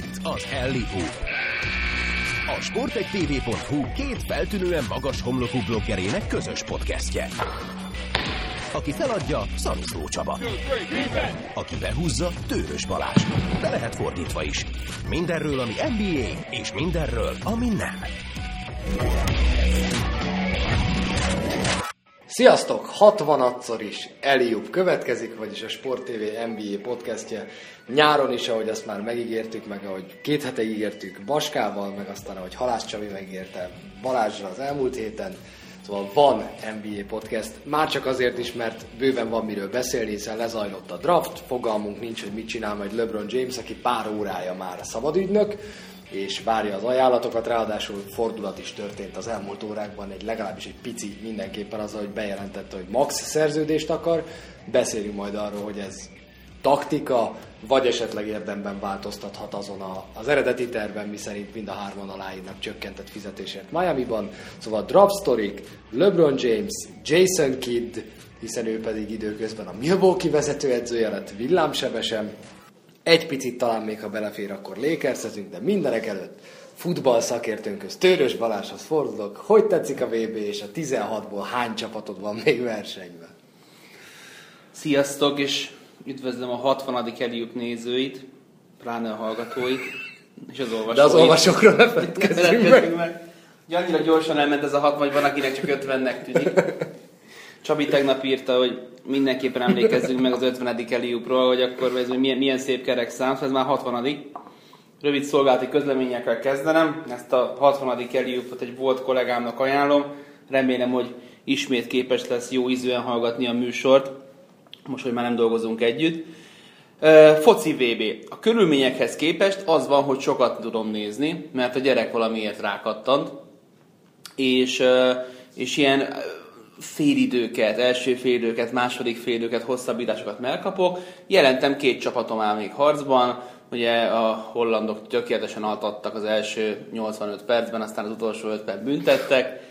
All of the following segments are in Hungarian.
Itt az Hoop. A sportegtv.hu két feltűnően magas homlokú bloggerének közös podcastje. Aki feladja, Szaniszló Csaba. Aki behúzza, Tőrös Balázs. De lehet fordítva is. Mindenről, ami NBA, és mindenről, ami nem. Sziasztok! 60-szor is Eliup következik, vagyis a Sport TV NBA podcastje. Nyáron is, ahogy azt már megígértük, meg ahogy két hete ígértük Baskával, meg aztán ahogy Halász Csabi megígérte Balázsra az elmúlt héten. Szóval van NBA podcast, már csak azért is, mert bőven van miről beszélni, hiszen lezajlott a draft, fogalmunk nincs, hogy mit csinál majd LeBron James, aki pár órája már szabadügynök, és várja az ajánlatokat, ráadásul fordulat is történt az elmúlt órákban, egy legalábbis egy pici mindenképpen az, hogy bejelentette, hogy max szerződést akar. Beszélünk majd arról, hogy ez taktika, vagy esetleg érdemben változtathat azon a, az eredeti terven, miszerint mind a hárman aláírnak csökkentett fizetésért Miami-ban. Szóval draft story, LeBron James, Jason Kidd, hiszen ő pedig időközben a Milwaukee vezetőedzője lett villámsebesen, egy picit talán még, ha belefér, akkor lékerszezünk, de mindenek előtt futball szakértőnköz Tőrös Balázshoz fordulok. Hogy tetszik a VB, és a 16-ból hány csapatod van még versenyben? Sziasztok, és üdvözlöm a 60. Eliup nézőit, pláne a hallgatóit, és az olvasóit. De az olvasókról ne feledkezzünk meg. meg. Annyira gyorsan elment ez a 60, hogy van, akinek csak 50-nek tűnik. Csabi tegnap írta, hogy mindenképpen emlékezzünk meg az 50. Eliupról, hogy akkor ez milyen, milyen szép kerek szám, szóval ez már 60. Rövid szolgálati közleményekkel kezdenem. Ezt a 60. Eliupot egy volt kollégámnak ajánlom. Remélem, hogy ismét képes lesz jó ízűen hallgatni a műsort, most, hogy már nem dolgozunk együtt. Foci VB. A körülményekhez képest az van, hogy sokat tudom nézni, mert a gyerek valamiért rákattant, és, és ilyen félidőket, első félidőket, második félidőket, hosszabbításokat megkapok. Jelentem két csapatom áll még harcban, ugye a hollandok tökéletesen altattak az első 85 percben, aztán az utolsó 5 perc büntettek.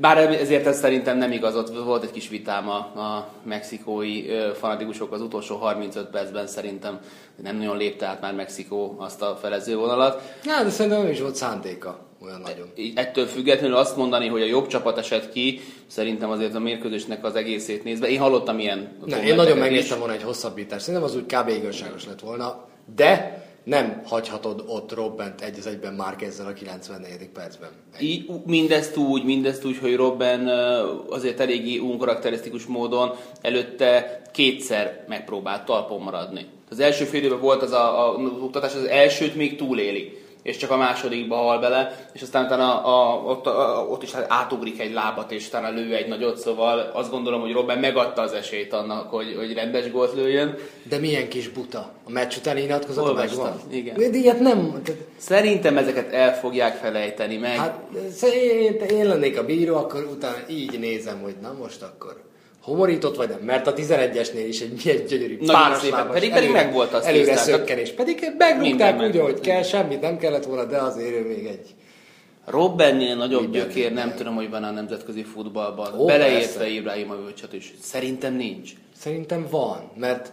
Bár ezért ez szerintem nem igaz, ott volt egy kis vitám a, a mexikói fanatikusok az utolsó 35 percben szerintem nem nagyon lépte át már Mexikó azt a felezővonalat. Ja, de szerintem nem is volt szándéka olyan nagyon. Ettől függetlenül azt mondani, hogy a jobb csapat esett ki, szerintem azért a mérkőzésnek az egészét nézve. Én hallottam ilyen... Ne, én nagyon megnéztem volna egy hosszabbítást. Szerintem az úgy kb. igazságos lett volna, de nem hagyhatod ott Robbent egy az egyben már ezzel a 94. percben. Így, mindezt úgy, mindezt úgy, hogy Robben azért eléggé unkarakterisztikus módon előtte kétszer megpróbált talpon maradni. Az első fél volt az a, a, a az elsőt még túléli és csak a másodikba hal bele, és aztán utána a, a, ott, a, ott is átugrik egy lábat, és utána lő egy nagyot, szóval azt gondolom, hogy Robben megadta az esélyt annak, hogy, hogy rendes gólt lőjön. De milyen kis buta. A meccs után nyilatkozata megvan? Igen. De ilyet nem... Szerintem ezeket el fogják felejteni meg. Hát, én, én lennék a bíró, akkor utána így nézem, hogy na most akkor homorított vagy nem, mert a 11-esnél is egy milyen gyönyörű páros pedig, pedig meg volt az előre szökkenés, pedig megrúgták úgy, hogy kell, semmit nem kellett volna, de azért ő még egy Robbennél nagyobb Minden gyökér nem tudom, hogy van a nemzetközi futballban. Ó, Beleértve Ibrahimovicsot is. Szerintem nincs. Szerintem van, mert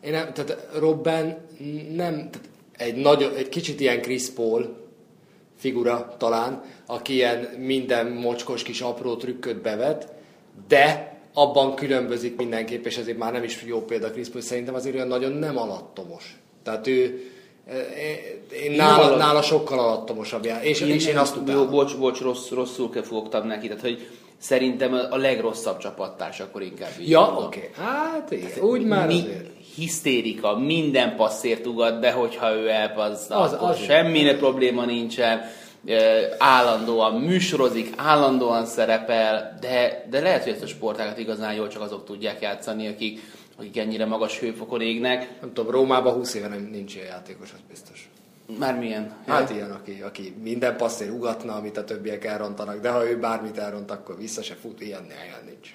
én nem, tehát Robben nem, tehát egy, nagy, egy kicsit ilyen Chris Paul figura talán, aki ilyen minden mocskos kis apró trükköt bevet, de abban különbözik mindenképp, és ezért már nem is jó példa Chris Paul, szerintem azért olyan nagyon nem alattomos. Tehát ő, eh, én nála, nála sokkal alattomosabb jár, és én, és én azt tudom. Jó, bocs, bocs, rossz, rosszul fogtam neki, tehát hogy szerintem a legrosszabb csapattárs akkor inkább így Ja, oké. Okay. Hát igen, hát, úgy már mi, azért. Hisztérika, minden passzért ugat, de hogyha ő elpazza, az, akkor az semmi probléma nincsen állandóan műsorozik, állandóan szerepel, de, de lehet, hogy ezt a sportágat igazán jól csak azok tudják játszani, akik, akik ennyire magas hőfokon égnek. Nem tudom, Rómában 20 éve nem, nincs ilyen játékos, az biztos. Már milyen? Hát ilyen, aki, aki minden passzér ugatna, amit a többiek elrontanak, de ha ő bármit elront, akkor vissza se fut, ilyen, ilyen nincs.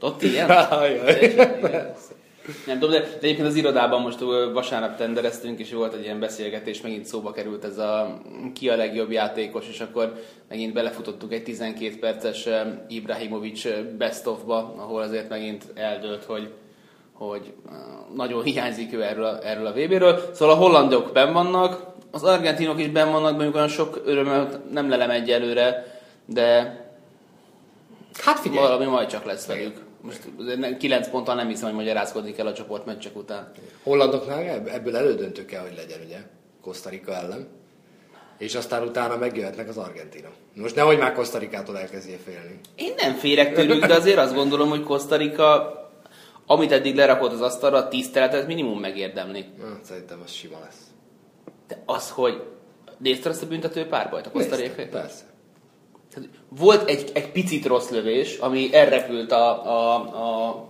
Ott ilyen? Nem tudom, de, de egyébként az irodában most vasárnap tendereztünk, és volt egy ilyen beszélgetés, megint szóba került ez a ki a legjobb játékos, és akkor megint belefutottuk egy 12 perces Ibrahimovic best of-ba, ahol azért megint eldőlt, hogy hogy nagyon hiányzik ő erről a, erről a VB-ről. Szóval a hollandok ben vannak, az argentinok is ben vannak, mondjuk olyan sok örömmel nem lelem egyelőre, de Hát figyelj, valami majd csak lesz velük. Most 9 ponttal nem hiszem, hogy magyarázkodni kell a csoportmeccsek után. hollandoknál ebb- ebből elődöntő kell, hogy legyen, ugye? Costa Rica ellen. És aztán utána megjöhetnek az Argentina. Most nehogy már Costa Ricától elkezdjél félni. Én nem félek tőlük, de azért azt gondolom, hogy Costa Rica, amit eddig lerakott az asztalra, a tiszteletet minimum megérdemli. Na, szerintem az sima lesz. De az, hogy nézted azt a büntető párbajt a Rica? Persze. Tehát Volt egy, egy picit rossz lövés, ami elrepült a, a, a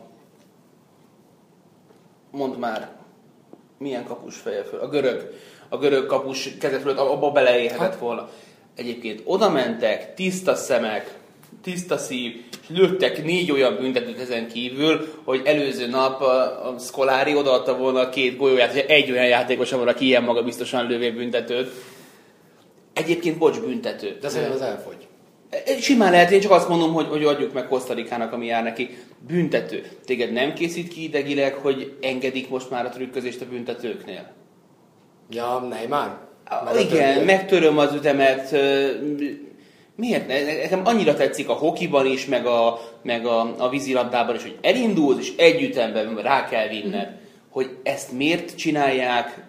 mondd már, milyen kapus feje föl? A görög. A görög kapus keze fölött, abba beleérhetett Hát. volna. Egyébként oda mentek, tiszta szemek, tiszta szív, és lőttek négy olyan büntetőt ezen kívül, hogy előző nap a, a Scolari odaadta volna a két golyóját, hogy egy olyan játékosa van, aki ilyen maga biztosan lővé büntetőt. Egyébként bocs büntető. De szerintem az elfogy. Simán lehet, én csak azt mondom, hogy, hogy adjuk meg Kosztarikának, ami jár neki. Büntető. Téged nem készít ki idegileg, hogy engedik most már a trükközést a büntetőknél? Ja, Neymar? A Igen, megtöröm az ütemet. Miért ne? Nekem annyira tetszik a hokiban is, meg a, meg a, a vízilabdában is, hogy elindulsz, és egy ütemben rá kell vinned. Hogy ezt miért csinálják?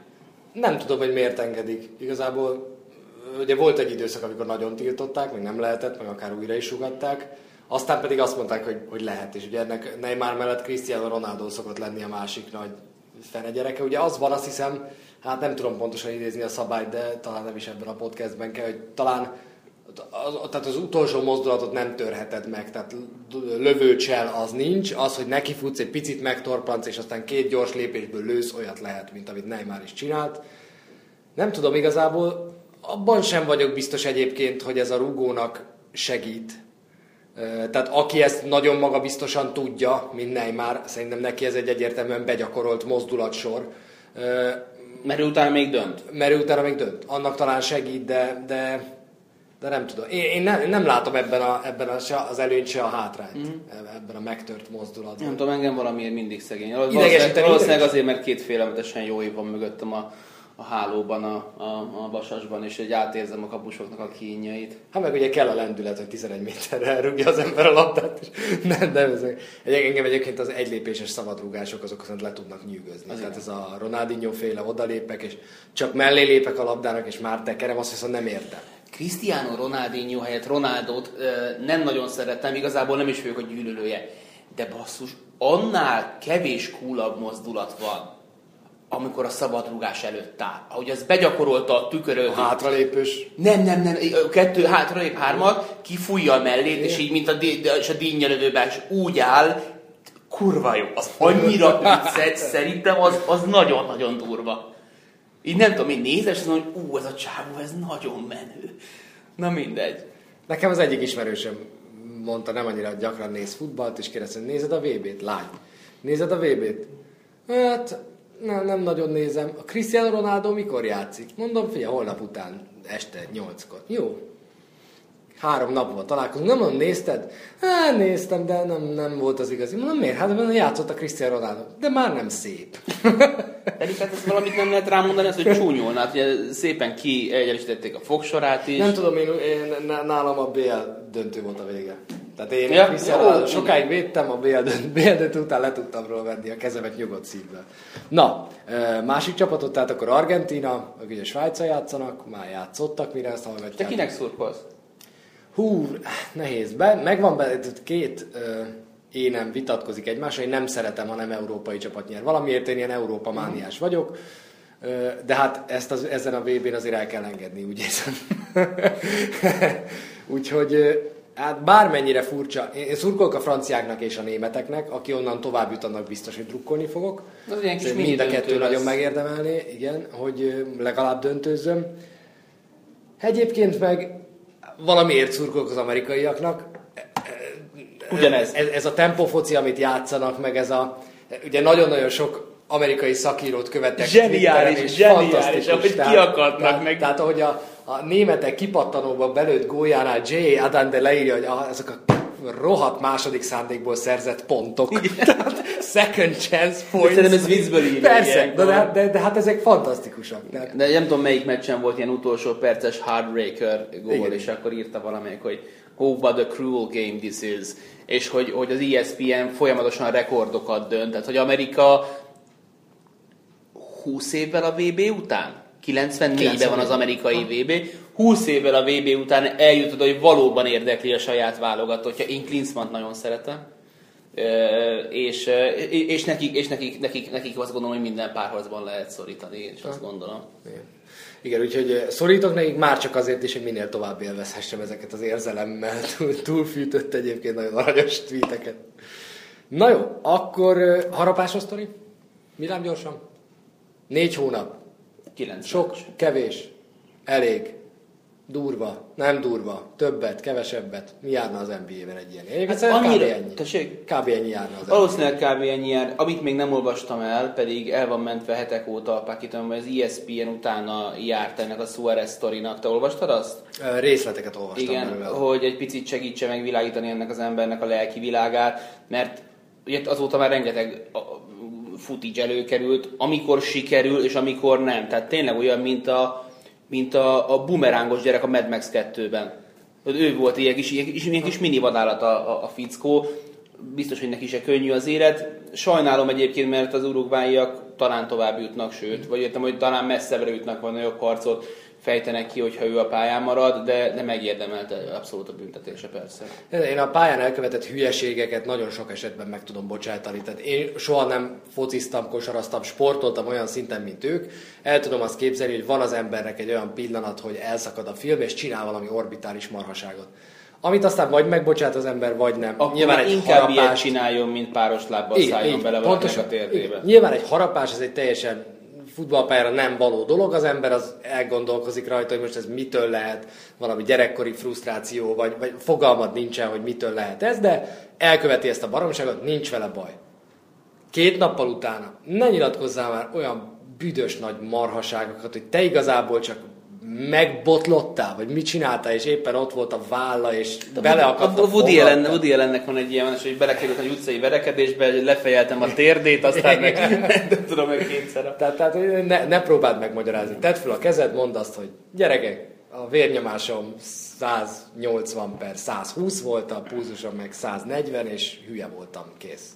Nem tudom, hogy miért engedik. Igazából ugye volt egy időszak, amikor nagyon tiltották, meg nem lehetett, meg akár újra is sugatták. Aztán pedig azt mondták, hogy, hogy lehet, és ugye ennek Neymar mellett Cristiano Ronaldo szokott lenni a másik nagy fene gyereke. Ugye az van, azt hiszem, hát nem tudom pontosan idézni a szabályt, de talán nem is ebben a podcastben kell, hogy talán az, tehát az utolsó mozdulatot nem törheted meg, tehát lövőcsel az nincs, az, hogy nekifutsz, egy picit megtorpansz, és aztán két gyors lépésből lősz, olyat lehet, mint amit Neymar is csinált. Nem tudom igazából, abban sem vagyok biztos egyébként, hogy ez a rugónak segít. Tehát aki ezt nagyon magabiztosan tudja, mint Neymar, szerintem neki ez egy egyértelműen begyakorolt mozdulatsor. Mert utána még dönt. mert utána még dönt. Annak talán segít, de, de, de nem tudom. Én, én nem, nem látom ebben, a, ebben a, se az előnyt, se a hátrányt. Mm. Ebben a megtört mozdulatban. Nem tudom, engem valamiért mindig szegény. Idegesíteni, Valószínűleg, valószínűleg ideges- azért, mert két félelmetesen jó év van mögöttem a, a hálóban, a, a, a vasasban, és egy átérzem a kapusoknak a kínjait. Hát meg ugye kell a lendület, hogy 11 méterre elrúgja az ember a labdát. És nem, nem, ez, egy, engem egyébként az egylépéses szabadrúgások azok le tudnak nyűgözni. Az Tehát ez a Ronaldinho féle odalépek, és csak mellé lépek a labdának, és már tekerem, azt viszont nem értem. Cristiano Ronaldinho helyett Ronaldot nem nagyon szeretem, igazából nem is vagyok a gyűlölője. De basszus, annál kevés coolabb mozdulat van, amikor a szabadrugás előtt áll. Ahogy az begyakorolta a tüköröt. A hátralépős, Nem, nem, nem, kettő hátra lép hármat, kifújja a mellét, és így, mint a, és a dínnyelövőben, és úgy áll, kurva jó. Az annyira vicces, szerintem az, az nagyon-nagyon durva. Így nem tudom, én nézem, és azt mondom, hogy ú, ez a csávó, ez nagyon menő. Na mindegy. Nekem az egyik ismerősöm mondta, nem annyira gyakran néz futballt, és kérdezte, nézed a VB-t? Lány. Nézed a VB-t? Hát, nem, nem nagyon nézem. A Cristiano Ronaldo mikor játszik? Mondom, figyelj, holnap után, este 8-kor. Jó. Három napban találkozunk. Nem mondom, nézted? Hát néztem, de nem, nem volt az igazi. Mondom, miért? Hát benne játszott a Cristiano Ronaldo. De már nem szép. Pedig hát ezt valamit nem lehet rámondani, ez, hogy csúnyolna. Hát ugye szépen kiegyenesítették a fogsorát is. Nem tudom, én, én nálam a BL döntő volt a vége. Tehát én Ja, Cristiano jó, sokáig védtem, a döntő után le tudtam róla venni a kezemet nyugodt szívvel. Na, másik csapatot, tehát akkor Argentina, ők ugye Svájca játszanak, már játszottak, mire ezt Te hallgatják. kinek szurkolsz? Hú, nehéz. Be, megvan be, két ö, énem vitatkozik egymással, én nem szeretem, ha nem európai csapat nyer. Valamiért én ilyen Európa mániás vagyok, ö, de hát ezt az, ezen a VB-n azért el kell engedni, úgy érzem. Úgyhogy hát bármennyire furcsa, én szurkolok a franciáknak és a németeknek, aki onnan tovább jut, annak biztos, hogy drukkolni fogok. Az ilyen kis mind a kettő döntő nagyon lesz. megérdemelné, igen, hogy legalább döntőzzöm. Egyébként meg valamiért szurkolok az amerikaiaknak. Ugyanez. Ez, ez a tempofoci, amit játszanak, meg ez a... Ugye nagyon-nagyon sok amerikai szakírót követtek. Zseniális, és zseniális, ahogy kiakadnak tehát, meg. Tehát ahogy a, a németek kipattanóba belőtt gólyánál J. Adan de leírja, hogy ah, ezek a rohadt második szándékból szerzett pontok. Tehát second chance points. Szerintem ez viccből írja Persze, de, ilyenkor. de, de, de, hát ezek fantasztikusak. Tehát, De nem tudom melyik meccsen volt ilyen utolsó perces heartbreaker gól, Igen. és akkor írta valamelyik, hogy oh, what a cruel game this is. És hogy, hogy az ESPN folyamatosan rekordokat dönt. Tehát, hogy Amerika 20 évvel a VB után? 94-ben van az amerikai VB. 20 évvel a VB után eljutod, hogy valóban érdekli a saját válogatottja. Én Klinsmann nagyon szeretem. És, és, nekik, és nekik, nekik, nekik azt gondolom, hogy minden párharcban lehet szorítani, én is azt gondolom. igen. Igen, úgyhogy szorítok nekik már csak azért is, hogy minél tovább élvezhessem ezeket az érzelemmel túl, túlfűtött egyébként nagyon aranyos tweeteket. Na jó, akkor harapásos sztori? Milán gyorsan? Négy hónap. 9 Sok, kevés, elég, durva, nem durva, többet, kevesebbet. Mi járna az NBA-ben egy ilyen? Egyébként Hát annyira- kb. ennyi. tessék? Kb. ennyi járna az Valószínűleg kb. ennyi jár. Amit még nem olvastam el, pedig el van mentve hetek óta a pakitom, hogy az ESPN utána járt ennek a Suarez sztorinak. Te olvastad azt? Részleteket olvastam Igen, belőle. hogy egy picit segítse megvilágítani ennek az embernek a lelki világát, mert ugye azóta már rengeteg footage előkerült, amikor sikerül és amikor nem. Tehát tényleg olyan, mint a, mint a, a bumerángos gyerek a Mad Max 2-ben. Hogy Ő volt ilyen kis, ilyen kis, ilyen kis mini vadállat a, a, a fickó, biztos, hogy neki se könnyű az élet. Sajnálom egyébként, mert az urugváiak talán tovább jutnak, sőt, vagy értem, hogy talán messzebbre jutnak, vagy nagyobb harcot fejtenek ki, hogyha ő a pályán marad, de, de megérdemelte abszolút a büntetése persze. Én a pályán elkövetett hülyeségeket nagyon sok esetben meg tudom bocsátani. Tehát én soha nem fociztam, kosaraztam, sportoltam olyan szinten, mint ők. El tudom azt képzelni, hogy van az embernek egy olyan pillanat, hogy elszakad a film, és csinál valami orbitális marhaságot. Amit aztán vagy megbocsát az ember, vagy nem. Akkor Nyilván egy inkább ilyet harapást, csináljon, mint páros lábbal Igen, szálljon bele valakinek a igen. térdébe. Nyilván egy harapás, ez egy teljesen futballpályára nem való dolog, az ember az elgondolkozik rajta, hogy most ez mitől lehet, valami gyerekkori frusztráció, vagy, vagy fogalmad nincsen, hogy mitől lehet ez, de elköveti ezt a baromságot, nincs vele baj. Két nappal utána ne nyilatkozzál már olyan büdös nagy marhaságokat, hogy te igazából csak megbotlottál, vagy mit csináltál, és éppen ott volt a válla, és beleakadt a, a Woody. Allen, Woody Allennek van egy ilyen, hogy belekerült egy utcai verekedésbe, lefejeltem a térdét, aztán meg nem tudom, meg kétszer. Tehát, tehát ne, ne próbáld megmagyarázni. Tedd fel a kezed, mondd azt, hogy gyerekek, a vérnyomásom 180 per 120 volt, a pulzusom meg 140, és hülye voltam, kész.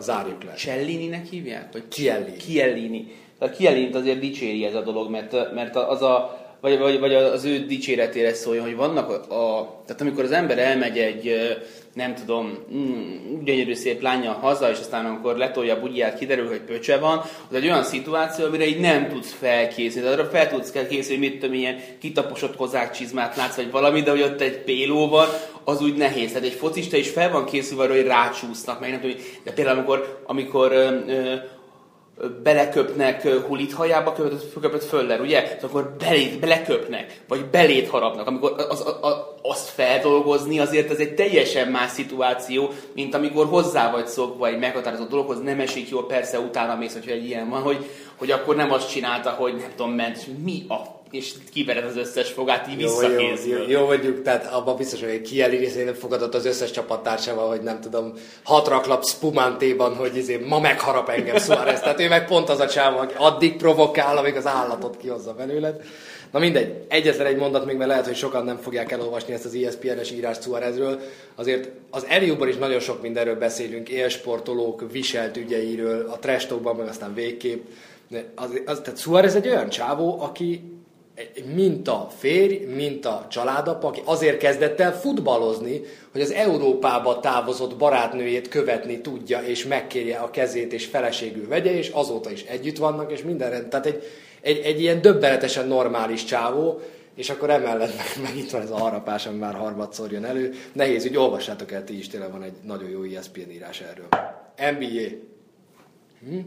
Zárjuk le. Cellini-nek hívják? Vagy Chiellini. Chiellini. A Chiellini azért dicséri ez a dolog, mert, mert az a vagy, vagy, vagy az ő dicséretére szóljon, hogy vannak a, a, tehát amikor az ember elmegy egy, nem tudom, mm, gyönyörű szép lánya haza, és aztán amikor letolja a bugyját, kiderül, hogy pöcse van, az egy olyan szituáció, amire így nem tudsz felkészülni. Tehát arra fel tudsz kell készülni, hogy mit tudom, ilyen kitaposott kozák csizmát látsz, vagy valami, de hogy ott egy péló van, az úgy nehéz. Tehát egy focista is fel van készülve arra, hogy rácsúsznak, meg nem tudom, de például amikor, amikor ö, ö, beleköpnek hulit hajába, köpött, köpött föller, ugye? Szóval akkor belét, beleköpnek, vagy belét harapnak. Amikor az, az, az, azt feldolgozni, azért ez egy teljesen más szituáció, mint amikor hozzá vagy szokva egy meghatározott dologhoz, nem esik jól, persze utána mész, hogyha egy ilyen van, hogy, hogy akkor nem azt csinálta, hogy nem tudom, ment, mi a és kivered az összes fogát, így Jó, jó, jó, jó vagyunk, tehát abban biztos, hogy szerintem fogadott az összes csapattársával, hogy nem tudom, hat raklap spumántéban, hogy izé, ma megharap engem Suarez. Tehát ő meg pont az a csávó, aki addig provokál, amíg az állatot kihozza belőled. Na mindegy, egyetlen egy mondat még, mert lehet, hogy sokan nem fogják elolvasni ezt az ESPN-es írást Suarezről. Azért az Eliúban is nagyon sok mindenről beszélünk, élsportolók viselt ügyeiről, a trash talkban, meg aztán végképp. De Az, az, tehát Suarez egy olyan csávó, aki egy minta férj, minta családapa, aki azért kezdett el futballozni, hogy az Európába távozott barátnőjét követni tudja, és megkérje a kezét, és feleségül vegye, és azóta is együtt vannak, és minden. Tehát egy, egy, egy ilyen döbbenetesen normális csávó, és akkor emellett meg, meg itt van ez a harapás, ami már harmadszor jön elő. Nehéz, úgy olvassátok el ti is, tényleg van egy nagyon jó ESPN írás erről. NBA. Hm?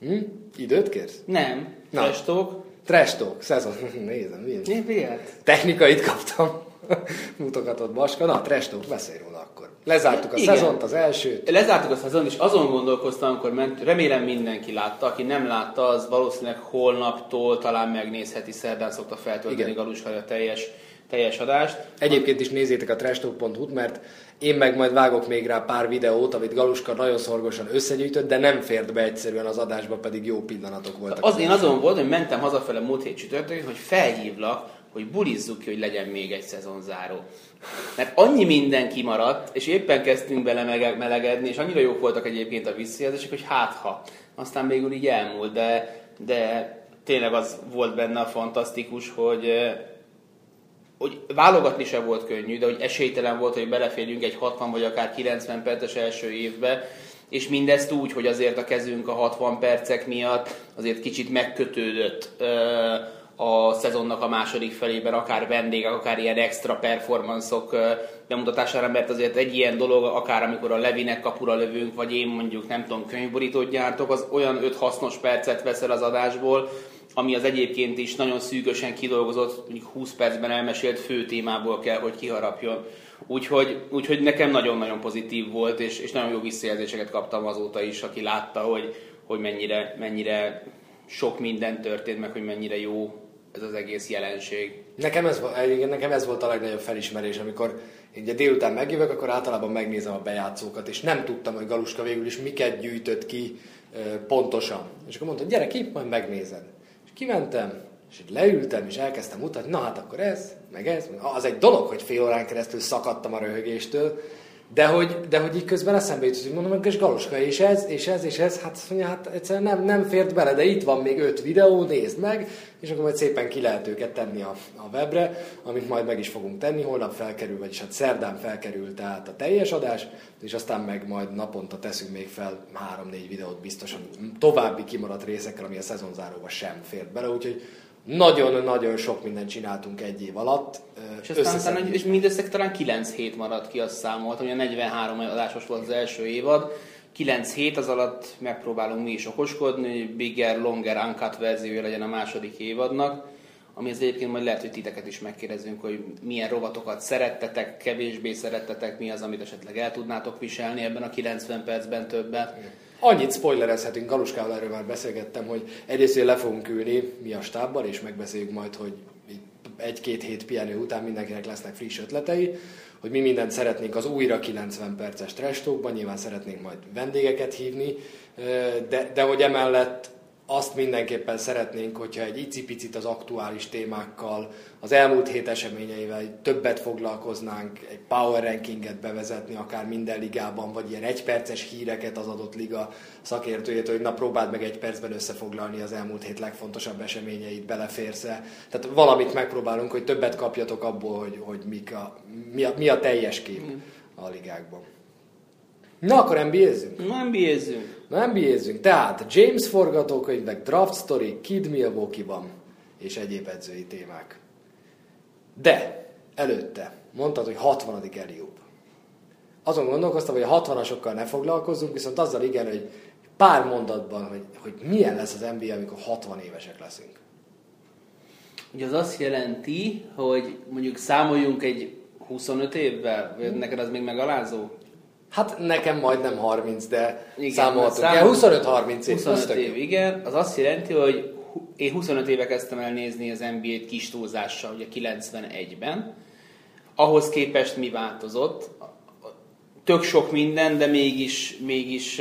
Hm? Időt kérsz? Nem. Na. Trash talk. Trash talk, szezon. Nézem, milyen Mi, miért? technikait kaptam. Mutogatott Baska. Na, trash talk, beszélj róla akkor. Lezártuk a Igen. szezont, az elsőt. Lezártuk a szezon, és azon gondolkoztam, amikor ment, remélem mindenki látta, aki nem látta, az valószínűleg holnaptól talán megnézheti, szerdán szokta feltölteni a teljes teljes adást. Egyébként is nézzétek a trashtalk.hu-t, mert én meg majd vágok még rá pár videót, amit Galuska nagyon szorgosan összegyűjtött, de nem fért be egyszerűen az adásba, pedig jó pillanatok voltak. Az, én azon voltam, hogy mentem hazafele múlt hét csütörtökön, hogy felhívlak, hogy bulizzuk ki, hogy legyen még egy szezonzáró. Mert annyi minden kimaradt, és éppen kezdtünk bele melegedni, és annyira jók voltak egyébként a visszajelzések, hogy hát ha. Aztán végül így elmúlt, de, de tényleg az volt benne a fantasztikus, hogy hogy válogatni se volt könnyű, de hogy esélytelen volt, hogy beleférjünk egy 60 vagy akár 90 perces első évbe, és mindezt úgy, hogy azért a kezünk a 60 percek miatt azért kicsit megkötődött a szezonnak a második felében, akár vendégek, akár ilyen extra performanszok bemutatására, mert azért egy ilyen dolog, akár amikor a Levinek kapura lövünk, vagy én mondjuk nem tudom, könyvborítót gyártok, az olyan 5 hasznos percet veszel az adásból, ami az egyébként is nagyon szűkösen kidolgozott, mondjuk 20 percben elmesélt fő témából kell, hogy kiharapjon. Úgyhogy, úgyhogy nekem nagyon-nagyon pozitív volt, és, és nagyon jó visszajelzéseket kaptam azóta is, aki látta, hogy, hogy mennyire, mennyire sok minden történt, meg hogy mennyire jó ez az egész jelenség. Nekem ez, nekem ez volt a legnagyobb felismerés, amikor ugye délután megjövök, akkor általában megnézem a bejátszókat, és nem tudtam, hogy Galuska végül is miket gyűjtött ki pontosan. És akkor mondta, gyere ki, majd megnézed. Kimentem, és így leültem, és elkezdtem mutatni, na hát akkor ez, meg ez. Az egy dolog, hogy fél órán keresztül szakadtam a röhögéstől, de hogy, de hogy így közben eszembe jutott, hogy mondom, hogy Galoska, és ez, és ez, és ez, hát mondja, hát egyszerűen nem, nem fért bele, de itt van még öt videó, nézd meg, és akkor majd szépen ki lehet őket tenni a, a webre, amit majd meg is fogunk tenni, holnap felkerül, vagyis hát szerdán felkerül tehát a teljes adás, és aztán meg majd naponta teszünk még fel három-négy videót biztosan. További kimaradt részekkel, ami a szezonzáróba sem fért bele, úgyhogy nagyon-nagyon sok mindent csináltunk egy év alatt. És aztán, aztán és mindössze talán 9 hét maradt ki, azt számoltam, hogy a 43 adásos volt az első évad, 9 hét az alatt megpróbálunk mi is okoskodni, hogy bigger, longer, uncut verziója legyen a második évadnak, ami az egyébként majd lehet, hogy titeket is megkérdezünk, hogy milyen rovatokat szerettetek, kevésbé szerettetek, mi az, amit esetleg el tudnátok viselni ebben a 90 percben többet. Annyit spoilerezhetünk, Galuskával erről már beszélgettem, hogy egyrészt le fogunk ülni mi a stábbal, és megbeszéljük majd, hogy egy-két hét pihenő után mindenkinek lesznek friss ötletei, hogy mi mindent szeretnénk az újra 90 perces trestókban, nyilván szeretnénk majd vendégeket hívni, de, de hogy emellett azt mindenképpen szeretnénk, hogyha egy icipicit az aktuális témákkal, az elmúlt hét eseményeivel többet foglalkoznánk, egy power rankinget bevezetni, akár minden ligában, vagy ilyen egyperces híreket az adott liga szakértőjét, hogy na próbáld meg egy percben összefoglalni az elmúlt hét legfontosabb eseményeit, beleférsz-e. Tehát valamit megpróbálunk, hogy többet kapjatok abból, hogy, hogy mik a, mi, a, mi a teljes kép a ligákban. Na, akkor NBA-zzünk? Na, NBA-zzünk. Na, NBA-zzünk. Tehát James forgatókönyvek, draft story, Kid Milwaukee van, és egyéb edzői témák. De, előtte, mondtad, hogy 60. Eliup. Azon gondolkoztam, hogy a 60-asokkal ne foglalkozzunk, viszont azzal igen, hogy pár mondatban, hogy, hogy milyen lesz az NBA, amikor 60 évesek leszünk. Ugye az azt jelenti, hogy mondjuk számoljunk egy 25 évvel, vagy neked az még megalázó? Hát nekem majdnem 30, de igen, számolhatunk. Számol... 25-30 év. 25 év, igen. Az azt jelenti, hogy én 25 éve kezdtem el nézni az NBA-t kis túlzással, ugye 91-ben. Ahhoz képest mi változott? Tök sok minden, de mégis, mégis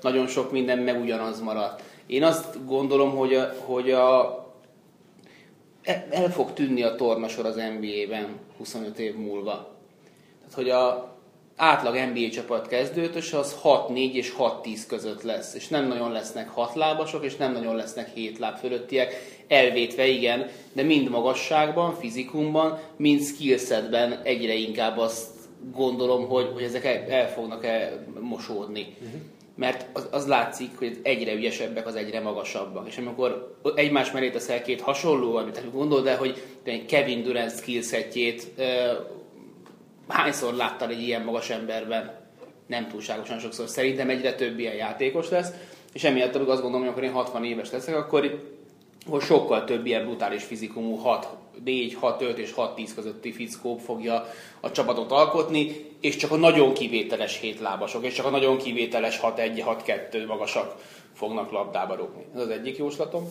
nagyon sok minden meg ugyanaz maradt. Én azt gondolom, hogy a, hogy a el fog tűnni a tornasor az NBA-ben 25 év múlva. Tehát, hogy a, átlag NBA csapat kezdőtös az 6-4 és 6-10 között lesz, és nem nagyon lesznek 6 lábasok, és nem nagyon lesznek 7 láb fölöttiek, elvétve igen, de mind magasságban, fizikumban, mind skillsetben egyre inkább azt gondolom, hogy, hogy ezek el, el fognak -e mosódni. Uh-huh. Mert az, az látszik, hogy egyre ügyesebbek az egyre magasabbak. És amikor egymás mellé teszel két hasonló, amit gondolod el, hogy Kevin Durant skillsetjét hányszor láttál egy ilyen magas emberben? Nem túlságosan sokszor. Szerintem egyre több ilyen játékos lesz, és emiatt azt gondolom, hogy amikor én 60 éves leszek, akkor, akkor sokkal több ilyen brutális fizikumú 6, 4, 6, 5 és 6, 10 közötti fickó fogja a csapatot alkotni, és csak a nagyon kivételes hétlábasok, és csak a nagyon kivételes 6-1, 6-2 magasak fognak labdába rúgni. Ez az egyik jóslatom.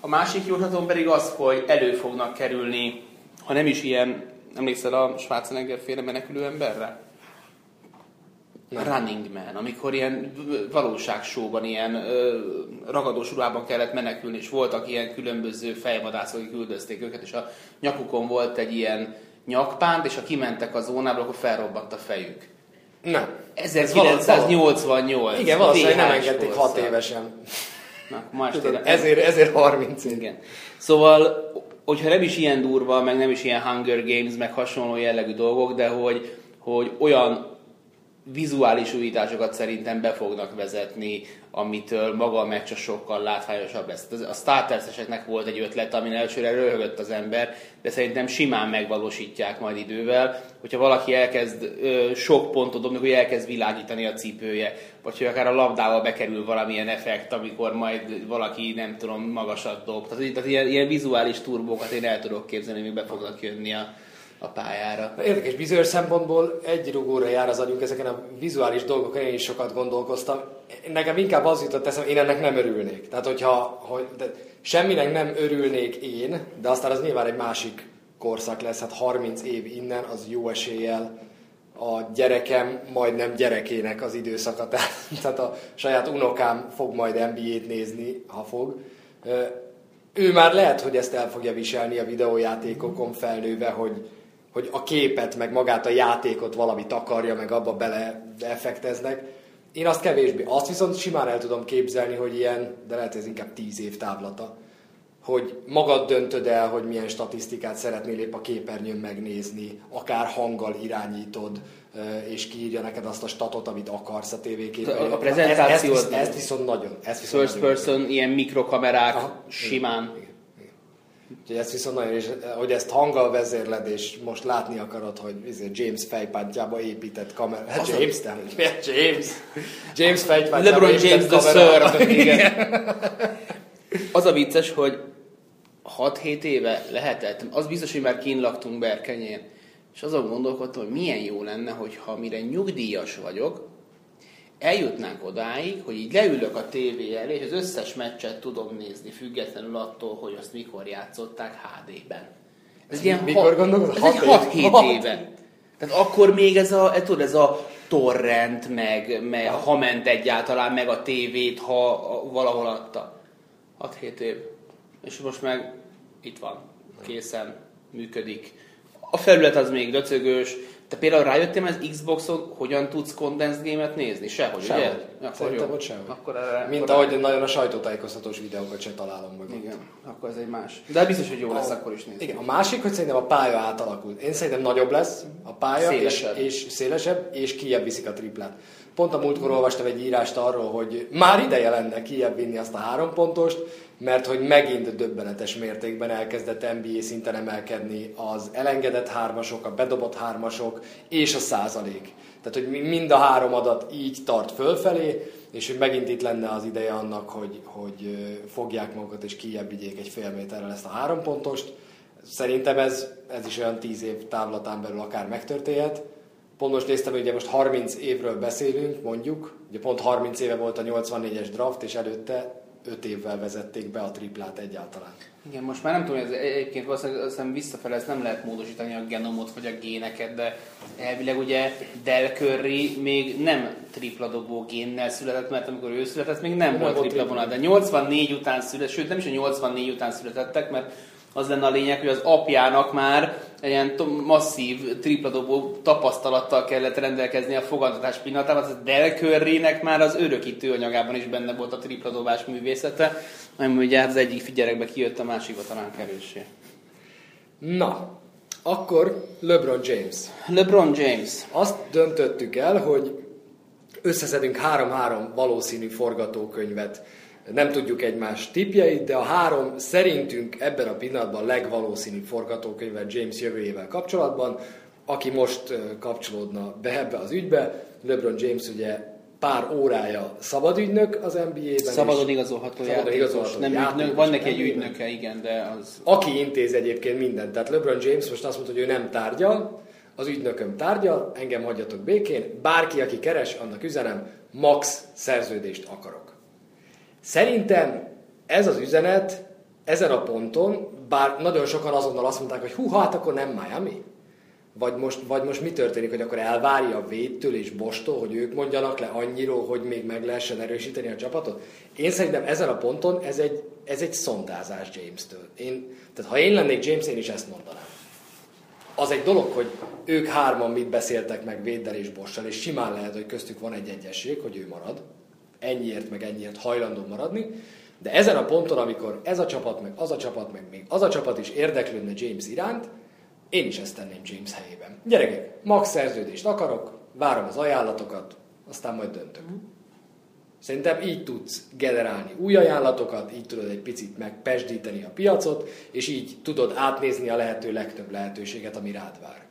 A másik jóslatom pedig az, hogy elő fognak kerülni ha nem is ilyen, emlékszel a Schwarzenegger féle menekülő emberre? Nem. Running Man, amikor ilyen valóságsóban, ilyen ö, ragadós ruhában kellett menekülni, és voltak ilyen különböző fejvadászok, akik üldözték őket, és a nyakukon volt egy ilyen nyakpánt, és ha kimentek a zónából, akkor felrobbant a fejük. Nem. 1988. Igen, valószínűleg nem engedték hat évesen. Na, ma Tudom, ezért, ezért 30 Igen. Szóval, hogyha nem is ilyen durva, meg nem is ilyen Hunger Games, meg hasonló jellegű dolgok, de hogy, hogy olyan vizuális újításokat szerintem be fognak vezetni, amitől maga a meccs sokkal látványosabb lesz. A starterseseknek volt egy ötlet, amin elsőre röhögött az ember, de szerintem simán megvalósítják majd idővel, hogyha valaki elkezd ö, sok pontot dobni, hogy elkezd világítani a cipője, vagy hogy akár a labdával bekerül valamilyen effekt, amikor majd valaki, nem tudom, magasat dob. Tehát, tehát ilyen, ilyen vizuális turbókat én el tudok képzelni, hogy be fognak jönni a, a pályára. Érdekes, bizonyos szempontból egy rugóra jár az agyunk ezeken a vizuális dolgokon, én is sokat gondolkoztam. Nekem inkább az jutott eszem, én ennek nem örülnék. Tehát, hogyha hogy, de semminek nem örülnék én, de aztán az nyilván egy másik korszak lesz, hát 30 év innen, az jó eséllyel a gyerekem majdnem gyerekének az időszaka, tehát a saját unokám fog majd NBA-t nézni, ha fog. Ő már lehet, hogy ezt el fogja viselni a videójátékokon felnőve, hogy hogy a képet, meg magát a játékot valami takarja, meg abba bele effekteznek. Én azt kevésbé. Azt viszont simán el tudom képzelni, hogy ilyen, de lehet ez inkább tíz év távlata, hogy magad döntöd el, hogy milyen statisztikát szeretnél épp a képernyőn megnézni, akár hanggal irányítod, és kiírja neked azt a statot, amit akarsz a tévéképernyőn. A prezentáció... Ezt, ezt, ezt viszont nagyon. Ezt viszont First nagyon person, ilyen mikrokamerák, Aha, simán. Igen. Úgyhogy ezt viszont nagyon, és hogy ezt hanggal vezérled, és most látni akarod, hogy izé James fejpántjába épített kamera. Hát James, te, James. James fejpántjába LeBron James the Third. Igen. Az a vicces, hogy 6-7 éve lehetett, az biztos, hogy már kínlaktunk Berkenyén, és azon gondolkodtam, hogy milyen jó lenne, hogyha mire nyugdíjas vagyok, eljutnánk odáig, hogy így leülök a tévé elé, és az összes meccset tudom nézni, függetlenül attól, hogy azt mikor játszották HD-ben. Ez ilyen mikor gondolod? Ez egy 6-7 éve. Tehát akkor még ez a, ez, tudod, ez a torrent, meg, meg ha ment egyáltalán, meg a tévét, ha valahol adta. 6-7 év. És most meg itt van, készen, működik. A felület az még döcögős, te például rájöttél az Xboxon, hogyan tudsz condensed game-et nézni? Sehogy, sehogy. ugye? Akkor Szerintem ott sehogy. Akkor erre, Mint akkor ahogy nagyon a sajtótájékoztatós videókat se találom meg. Igen, akkor ez egy más. De biztos, hogy jó lesz, a, akkor is nézni. Igen, a másik, hogy szerintem a pálya átalakult. Én szerintem nagyobb lesz a pálya, szélesebb. És, és szélesebb, és kijebb viszik a triplát. Pont a múltkor olvastam egy írást arról, hogy már ideje lenne kijebb vinni azt a három pontost, mert hogy megint döbbenetes mértékben elkezdett NBA szinten emelkedni az elengedett hármasok, a bedobott hármasok és a százalék. Tehát, hogy mind a három adat így tart fölfelé, és hogy megint itt lenne az ideje annak, hogy, hogy fogják magukat és kijebb vigyék egy fél méterrel ezt a három pontost. Szerintem ez, ez is olyan tíz év távlatán belül akár megtörténhet. Pont most néztem, hogy ugye most 30 évről beszélünk, mondjuk, ugye pont 30 éve volt a 84-es draft, és előtte 5 évvel vezették be a triplát egyáltalán. Igen, most már nem tudom, ez egyébként valószínűleg visszafele ezt nem lehet módosítani a genomot vagy a géneket, de elvileg ugye Del Curry még nem tripla dobó génnel született, mert amikor ő született, még nem, nem volt tripla vonal, de 84 után született, sőt nem is a 84 után születettek, mert az lenne a lényeg, hogy az apjának már egy ilyen masszív tripladobó tapasztalattal kellett rendelkezni a fogadtatás pillanatában, az Del Curry-nek már az örökítő anyagában is benne volt a tripladobás művészete, ami ugye az egyik figyerekbe kijött, a másikba talán kevésé. Na, akkor LeBron James. LeBron James. Azt döntöttük el, hogy összeszedünk három-három valószínű forgatókönyvet nem tudjuk egymás tipjeit, de a három szerintünk ebben a pillanatban legvalószínűbb forgatókönyve James jövőjével kapcsolatban, aki most kapcsolódna be ebbe az ügybe. LeBron James ugye pár órája szabadügynök az NBA-ben. Szabadon igazolható Szabadon igazolható nem játékos, ügynök, van neki egy ügynöke, igen, de az... Aki intéz egyébként mindent. Tehát LeBron James most azt mondta, hogy ő nem tárgyal, az ügynököm tárgyal, engem hagyjatok békén, bárki, aki keres, annak üzenem, max szerződést akarok. Szerintem ez az üzenet ezen a ponton, bár nagyon sokan azonnal azt mondták, hogy hú, hát akkor nem Miami. Vagy most, vagy most mi történik, hogy akkor elvárja a védtől és Bostól, hogy ők mondjanak le annyiról, hogy még meg lehessen erősíteni a csapatot? Én szerintem ezen a ponton ez egy, ez egy szondázás James-től. Én, tehát ha én lennék James, én is ezt mondanám. Az egy dolog, hogy ők hárman mit beszéltek meg Véddel és Bossal, és simán lehet, hogy köztük van egy egyesség, hogy ő marad. Ennyiért, meg ennyiért hajlandó maradni. De ezen a ponton, amikor ez a csapat, meg az a csapat, meg még az a csapat is érdeklődne James iránt, én is ezt tenném James helyében. Gyerekek, max szerződést akarok, várom az ajánlatokat, aztán majd döntök. Szerintem így tudsz generálni új ajánlatokat, így tudod egy picit megpesdíteni a piacot, és így tudod átnézni a lehető legtöbb lehetőséget, ami rád vár.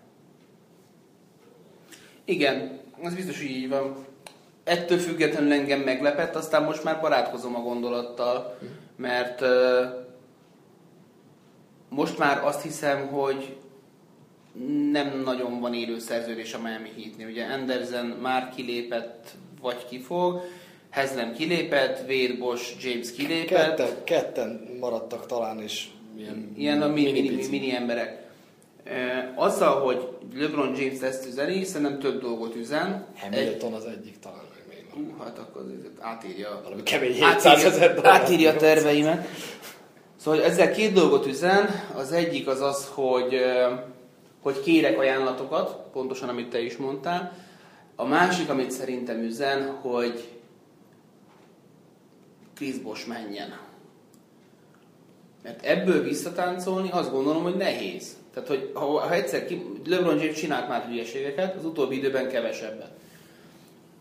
Igen, ez biztos, hogy így van. Ettől függetlenül engem meglepett, aztán most már barátkozom a gondolattal, mert most már azt hiszem, hogy nem nagyon van élő szerződés a Miami Heatnél. Ugye Anderson már kilépett, vagy kifog, Hezlem kilépett, Wade Bosch, James kilépett. Ketten, ketten maradtak talán, és ilyen, ilyen a mini, mini, mini, mini emberek. Azzal, hogy LeBron James ezt üzeni, szerintem több dolgot üzen. Hamilton egy... az egyik talán Uh, hát akkor átírja. Valami kemény 700 ezer dollár. Átírja a terveimet. Szóval ezzel két dolgot üzen. Az egyik az az, hogy hogy kérek ajánlatokat, pontosan amit te is mondtál. A másik, amit szerintem üzen, hogy Chris Bosch menjen. Mert ebből visszatáncolni azt gondolom, hogy nehéz. Tehát, hogy ha, ha egyszer ki, LeBron James csinált már hülyeségeket, az utóbbi időben kevesebbet.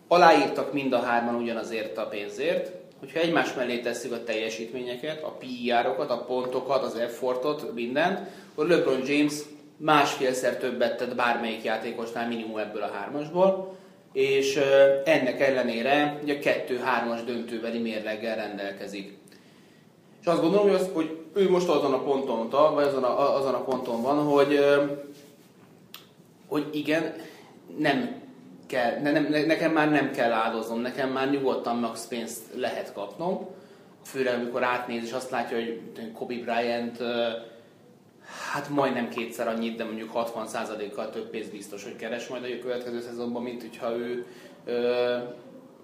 Aláírtak mind a hárman ugyanazért a pénzért, hogyha egymás mellé tesszük a teljesítményeket, a PR-okat, a pontokat, az effortot, mindent, akkor LeBron James másfélszer többet tett bármelyik játékosnál minimum ebből a hármasból, és ennek ellenére ugye kettő-hármas döntőbeli mérleggel rendelkezik. És azt gondolom, hogy, az, hogy ő most azon a ponton, vagy azon a, azon a ponton van, hogy, hogy igen, nem kell, ne, nem, nekem már nem kell áldoznom, nekem már nyugodtan max pénzt lehet kapnom. Főleg, amikor átnéz, és azt látja, hogy Kobe Bryant hát majdnem kétszer annyit, de mondjuk 60%-kal több pénz biztos, hogy keres majd a következő szezonban, mint hogyha ő ö,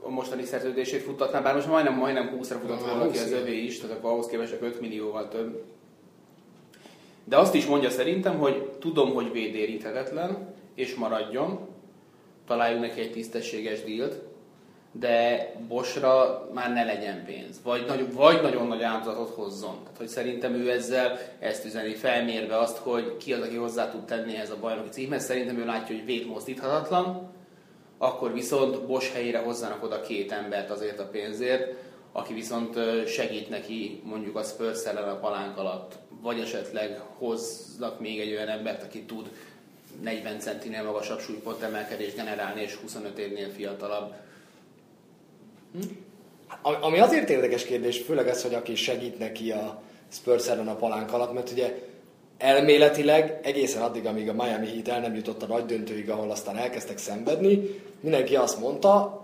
a mostani szerződését futtatná, bár most majdnem, majdnem 20-ra futott volna ki az övé is, tehát akkor ahhoz képest 5 millióval több. De azt is mondja szerintem, hogy tudom, hogy védéríthetetlen, és maradjon, találjunk neki egy tisztességes dílt, de Bosra már ne legyen pénz, vagy, nagy, vagy nagyon nagy áldozatot hozzon. Tehát, hogy szerintem ő ezzel ezt üzeni, felmérve azt, hogy ki az, aki hozzá tud tenni ez a bajnoki címhez. Szerintem ő látja, hogy vét mozdíthatatlan, akkor viszont Bos helyére hozzanak oda két embert azért a pénzért, aki viszont segít neki mondjuk a Spurs a palánk alatt, vagy esetleg hoznak még egy olyan embert, aki tud 40 centinél magasabb súlypont emelkedést generálni, és 25 évnél fiatalabb. Ami azért érdekes kérdés, főleg ez, hogy aki segít neki a Spurs a palánk alatt, mert ugye elméletileg egészen addig, amíg a Miami Heat el nem jutott a nagy döntőig, ahol aztán elkezdtek szenvedni, mindenki azt mondta,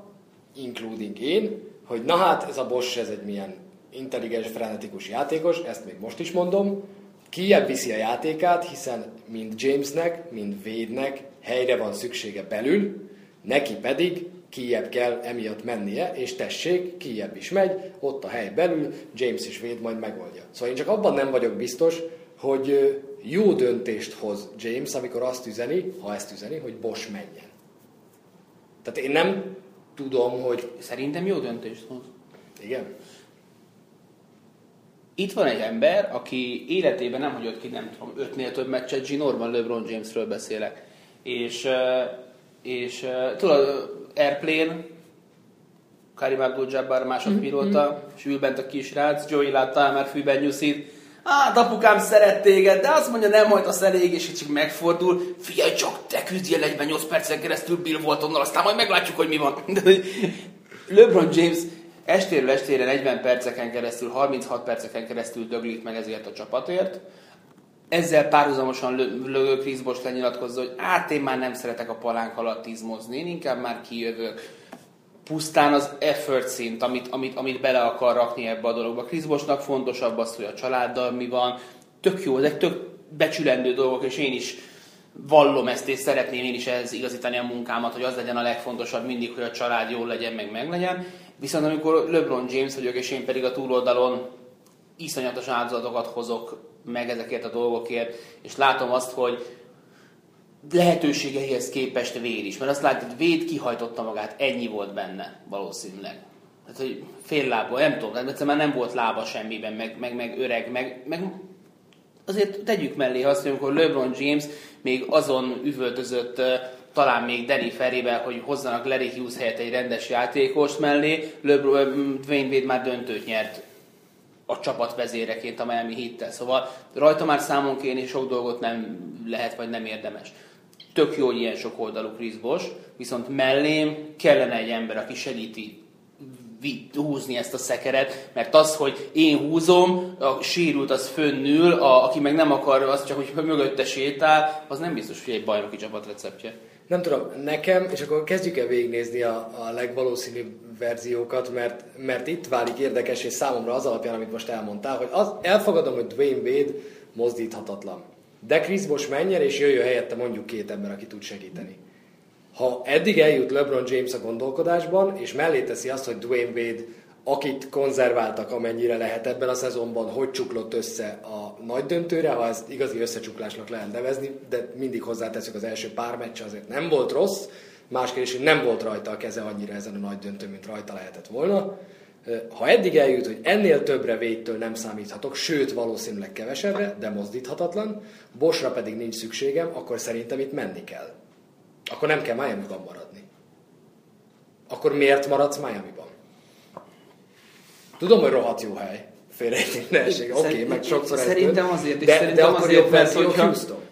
including én, hogy na hát ez a Bosch, ez egy milyen intelligens, frenetikus játékos, ezt még most is mondom, kijebb viszi a játékát, hiszen mind Jamesnek, mind Wade-nek helyre van szüksége belül, neki pedig kijebb kell emiatt mennie, és tessék, kijebb is megy, ott a hely belül, James is véd, majd megoldja. Szóval én csak abban nem vagyok biztos, hogy jó döntést hoz James, amikor azt üzeni, ha ezt üzeni, hogy Bosch menjen. Tehát én nem tudom, hogy... Szerintem jó döntést hoz. Igen? Itt van egy ember, aki életében nem hagyott ki, nem tudom, ötnél több meccset. Norman LeBron Jamesről beszélek. És, és tudod, Airplane, Karim Abdul-Jabbar másodpilóta, mm-hmm. és ül bent a kisrác, Joey látta már fűben nyuszít. Hát apukám szeret téged, de azt mondja, nem majd az elég, és csak megfordul. Figyelj csak, te küzdjél 48 percen keresztül Bill Waltonnal, aztán majd meglátjuk, hogy mi van. LeBron James estéről estére 40 perceken keresztül, 36 perceken keresztül döglít meg ezért a csapatért ezzel párhuzamosan Lögő Chris Bosch lenyilatkozza, hogy hát én már nem szeretek a palánk alatt izmozni, én inkább már kijövök. pusztán az effort szint, amit, amit, amit bele akar rakni ebbe a dologba. Chris Boshnak fontosabb az, hogy a családdal mi van. Tök jó, ezek tök becsülendő dolgok, és én is vallom ezt, és szeretném én is ehhez igazítani a munkámat, hogy az legyen a legfontosabb mindig, hogy a család jól legyen, meg meg legyen. Viszont amikor LeBron James vagyok, és én pedig a túloldalon iszonyatos áldozatokat hozok meg ezekért a dolgokért, és látom azt, hogy lehetőségeihez képest véd is. Mert azt látod, hogy véd kihajtotta magát, ennyi volt benne valószínűleg. Tehát, hogy fél lába, nem tudom, mert már nem volt lába semmiben, meg, meg, meg öreg, meg, meg azért tegyük mellé azt, hogy amikor LeBron James még azon üvöltözött talán még Danny Ferryvel, hogy hozzanak Larry Hughes helyett egy rendes játékost mellé, LeBron, Dwayne Wade már döntőt nyert a csapat vezéreként a Miami Heat-tel. Szóval rajta már számon kérni sok dolgot nem lehet, vagy nem érdemes. Tök jó, hogy ilyen sok oldalú Chris viszont mellém kellene egy ember, aki segíti húzni ezt a szekeret, mert az, hogy én húzom, a sérült az fönnül, a, aki meg nem akar, az csak, hogy mögötte sétál, az nem biztos, hogy egy bajnoki csapat receptje. Nem tudom, nekem, és akkor kezdjük el végignézni a, a legvalószínűbb verziókat, mert, mert itt válik érdekes, és számomra az alapján, amit most elmondtál, hogy az, elfogadom, hogy Dwayne Wade mozdíthatatlan. De Chris Bosh menjen, és jöjjön helyette mondjuk két ember, aki tud segíteni. Ha eddig eljut LeBron James a gondolkodásban, és mellé teszi azt, hogy Dwayne Wade, akit konzerváltak amennyire lehet ebben a szezonban, hogy csuklott össze a nagy döntőre, ha ezt igazi összecsuklásnak lehet nevezni, de mindig hozzáteszük az első pár meccs azért nem volt rossz, más kérdés, hogy nem volt rajta a keze annyira ezen a nagy döntő, mint rajta lehetett volna. Ha eddig eljut, hogy ennél többre végtől nem számíthatok, sőt valószínűleg kevesebbre, de mozdíthatatlan, Bosra pedig nincs szükségem, akkor szerintem itt menni kell. Akkor nem kell Miami-ban maradni. Akkor miért maradsz Miami-ban? Tudom, hogy rohadt jó hely. Félrejtéség. Oké, okay, meg sokszor Szerintem azért, de, de akkor jobb verzió hogyha... Houston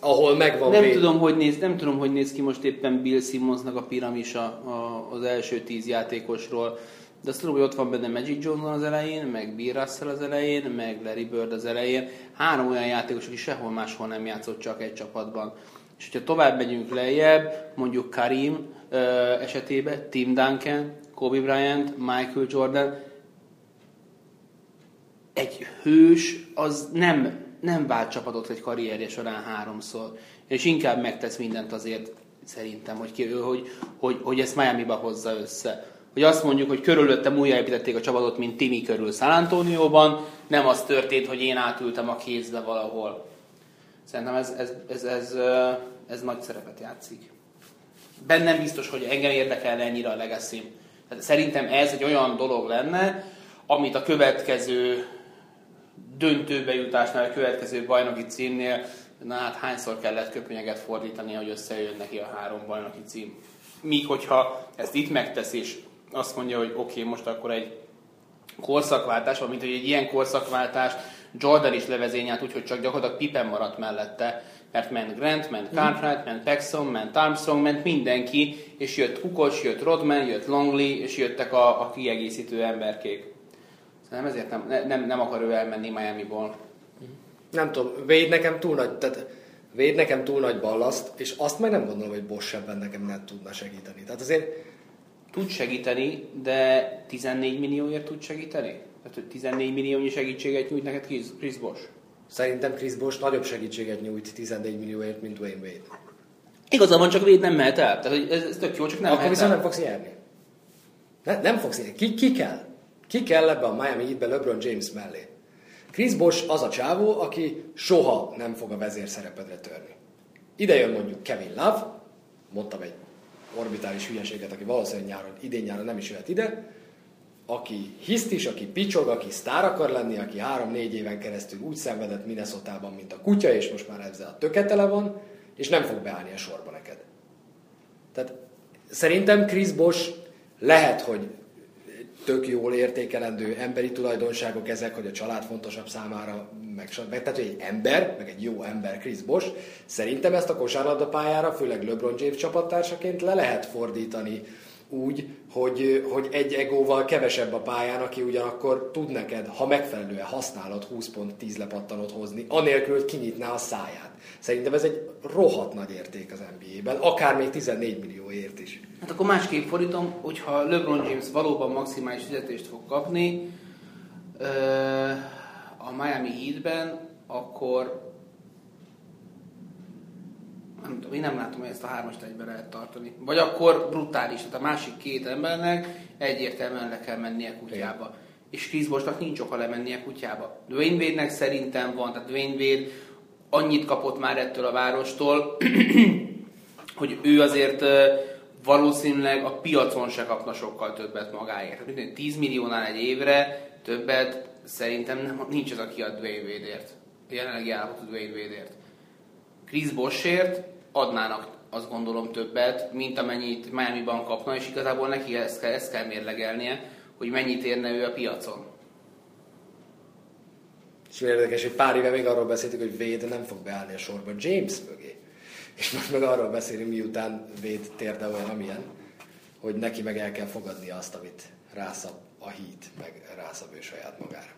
ahol megvan nem tudom, hogy néz, nem tudom, hogy néz ki most éppen Bill Simmonsnak a piramisa a, az első tíz játékosról, de azt tudom, hogy ott van benne Magic Johnson az elején, meg Bill Russell az elején, meg Larry Bird az elején. Három olyan játékos, aki sehol máshol nem játszott, csak egy csapatban. És hogyha tovább megyünk lejjebb, mondjuk Karim ö, esetében, Tim Duncan, Kobe Bryant, Michael Jordan, egy hős az nem nem vált csapatot egy karrierje során háromszor, és inkább megtesz mindent azért szerintem, hogy, ki, hogy, hogy, hogy ezt Miami-ba hozza össze. Hogy azt mondjuk, hogy körülöttem újjáépítették a csapatot, mint Timi körül San Antonioban, nem az történt, hogy én átültem a kézbe valahol. Szerintem ez, ez, ez, ez, ez nagy szerepet játszik. Bennem biztos, hogy engem érdekelne ennyire a legacy Tehát szerintem ez egy olyan dolog lenne, amit a következő döntőbe jutásnál, a következő bajnoki címnél, na hát hányszor kellett köpönyeget fordítani, hogy összejön neki a három bajnoki cím. Míg hogyha ezt itt megtesz, és azt mondja, hogy oké, okay, most akkor egy korszakváltás, mint hogy egy ilyen korszakváltás Jordan is levezényelt, úgyhogy csak gyakorlatilag Pippen maradt mellette, mert ment Grant, ment Cartwright, ment Paxson, ment Armstrong, ment mindenki, és jött Kukos, jött Rodman, jött Longley, és jöttek a, a kiegészítő emberkék. Nem ezért nem, nem, nem akar ő elmenni Miami-ból. Nem tudom, Wade nekem túl nagy, tehát Wade nekem túl nagy ballaszt, és azt meg nem gondolom, hogy Bosch ebben nekem nem tudna segíteni. Tehát azért... Tud segíteni, de 14 millióért tud segíteni? Tehát, hogy 14 milliónyi segítséget nyújt neked Chris, Chris Bosch? Szerintem Chris Bosch nagyobb segítséget nyújt 14 millióért, mint Wayne Wade. Igazán van, csak Wade nem mehet el. Tehát ez, ez tök jó, csak nem Akkor viszont nem fogsz nyerni. Ne, nem fogsz nyerni. Ki, ki kell? Ki kell ebbe a Miami Heatbe LeBron James mellé? Chris Bosh az a csávó, aki soha nem fog a vezér szerepedre törni. Ide jön mondjuk Kevin Love, mondtam egy orbitális hülyeséget, aki valószínűleg nyáron, idén nyáron nem is jöhet ide, aki hiszt is, aki picsog, aki sztár akar lenni, aki három-négy éven keresztül úgy szenvedett minnesota mint a kutya, és most már ezzel a töketele van, és nem fog beállni a sorba neked. Tehát szerintem Chris Bosh lehet, hogy tök jól értékelendő emberi tulajdonságok ezek, hogy a család fontosabb számára, meg, meg tehát, hogy egy ember, meg egy jó ember, Chris Bosch, szerintem ezt a kosárlabda pályára, főleg LeBron James csapattársaként le lehet fordítani úgy, hogy, hogy egy egóval kevesebb a pályán, aki ugyanakkor tud neked, ha megfelelően használod, 20 pont 10 lepattanot hozni, anélkül, hogy kinyitná a száját. Szerintem ez egy rohadt nagy érték az NBA-ben, akár még 14 millióért is. Hát akkor másképp fordítom, hogyha LeBron James valóban maximális fizetést fog kapni a Miami Heatben, akkor nem tudom, én nem látom, hogy ezt a hármast egyben lehet tartani. Vagy akkor brutális, tehát a másik két embernek egyértelműen le kell mennie kutyába. Igen. És Chris Boshnak nincs oka lemennie kutyába. Dwayne Wade-nek szerintem van, tehát Dwayne Wade annyit kapott már ettől a várostól, hogy ő azért valószínűleg a piacon se kapna sokkal többet magáért. Tehát 10 milliónál egy évre többet szerintem nem, nincs az, aki ad Dwayne Wade-ért. Jelenlegi állapotú Dwayne Wade-ért. Chris Boshért adnának azt gondolom többet, mint amennyit Miami-ban kapna, és igazából neki ezt kell, ezt kell mérlegelnie, hogy mennyit érne ő a piacon. És érdekes, hogy pár éve még arról beszéltük, hogy Wade nem fog beállni a sorba James mögé. És most meg arról beszélünk, miután Wade térde olyan, amilyen, hogy neki meg el kell fogadni azt, amit rászab a hit, meg rászab ő saját magára.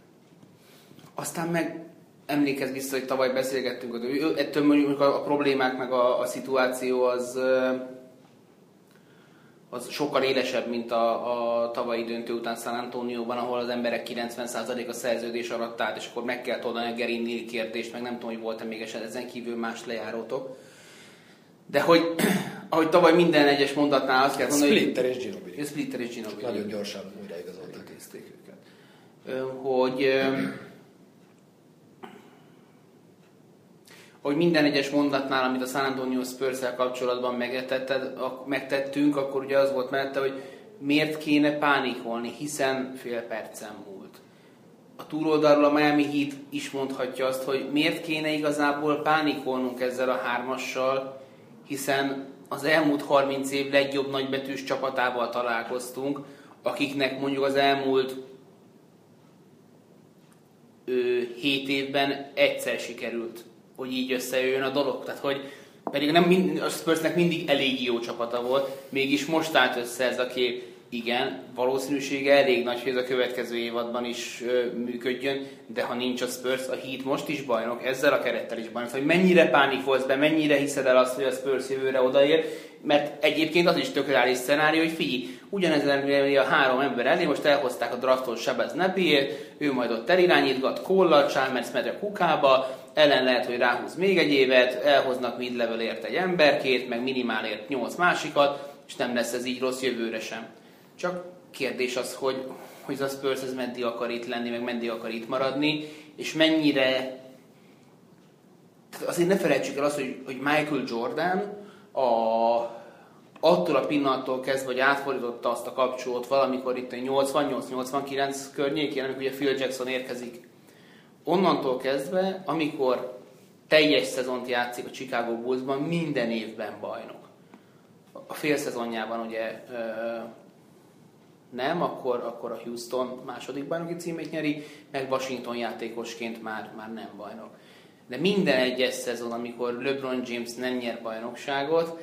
Aztán meg emlékezz vissza, hogy tavaly beszélgettünk, hogy ettől mondjuk a, a problémák meg a, a szituáció az, az sokkal élesebb, mint a, a tavalyi döntő után San Antonioban, ahol az emberek 90% a szerződés alatt állt, és akkor meg kell oldani a Gerin kérdést, meg nem tudom, hogy volt-e még ezen kívül más lejárótok. De hogy, ahogy tavaly minden egyes mondatnál azt kell mondani, Splitter és Ginobili. Splitter és Ginobili. Nagyon gyorsan újraigazoltak. őket. Hogy hogy minden egyes mondatnál, amit a San Antonio spurs kapcsolatban megtettünk, akkor ugye az volt mellette, hogy miért kéne pánikolni, hiszen fél percen múlt. A túloldalról a Miami Heat is mondhatja azt, hogy miért kéne igazából pánikolnunk ezzel a hármassal, hiszen az elmúlt 30 év legjobb nagybetűs csapatával találkoztunk, akiknek mondjuk az elmúlt 7 évben egyszer sikerült hogy így összejöjjön a dolog. Tehát, hogy pedig nem mind, a Spursnek mindig elég jó csapata volt, mégis most állt össze ez a kép. Igen, valószínűsége elég nagy, hogy ez a következő évadban is ö, működjön, de ha nincs a Spurs, a Heat most is bajnok, ezzel a kerettel is bajnok. Hogy mennyire pánikolsz be, mennyire hiszed el azt, hogy a Spurs jövőre odaér, mert egyébként az is tökéletes szenárió, hogy figyelj, ugyanezen a három ember elé, most elhozták a drafton Sebez Nepiért, ő majd ott elirányítgat, Kollal, Chalmers medre kukába, ellen lehet, hogy ráhúz még egy évet, elhoznak mid-levelért egy emberkét, meg minimálért nyolc másikat, és nem lesz ez így rossz jövőre sem. Csak kérdés az, hogy, hogy a Spurs ez meddig akar itt lenni, meg meddig akar itt maradni, és mennyire... Azért ne felejtsük el azt, hogy, hogy Michael Jordan a, attól a pillanattól kezdve, hogy átfordította azt a kapcsolót valamikor itt a 88-89 környékén, amikor ugye Phil Jackson érkezik onnantól kezdve, amikor teljes szezont játszik a Chicago Bullsban, minden évben bajnok. A fél szezonjában ugye ö, nem, akkor, akkor a Houston második bajnoki címét nyeri, meg Washington játékosként már, már nem bajnok. De minden egyes szezon, amikor LeBron James nem nyer bajnokságot,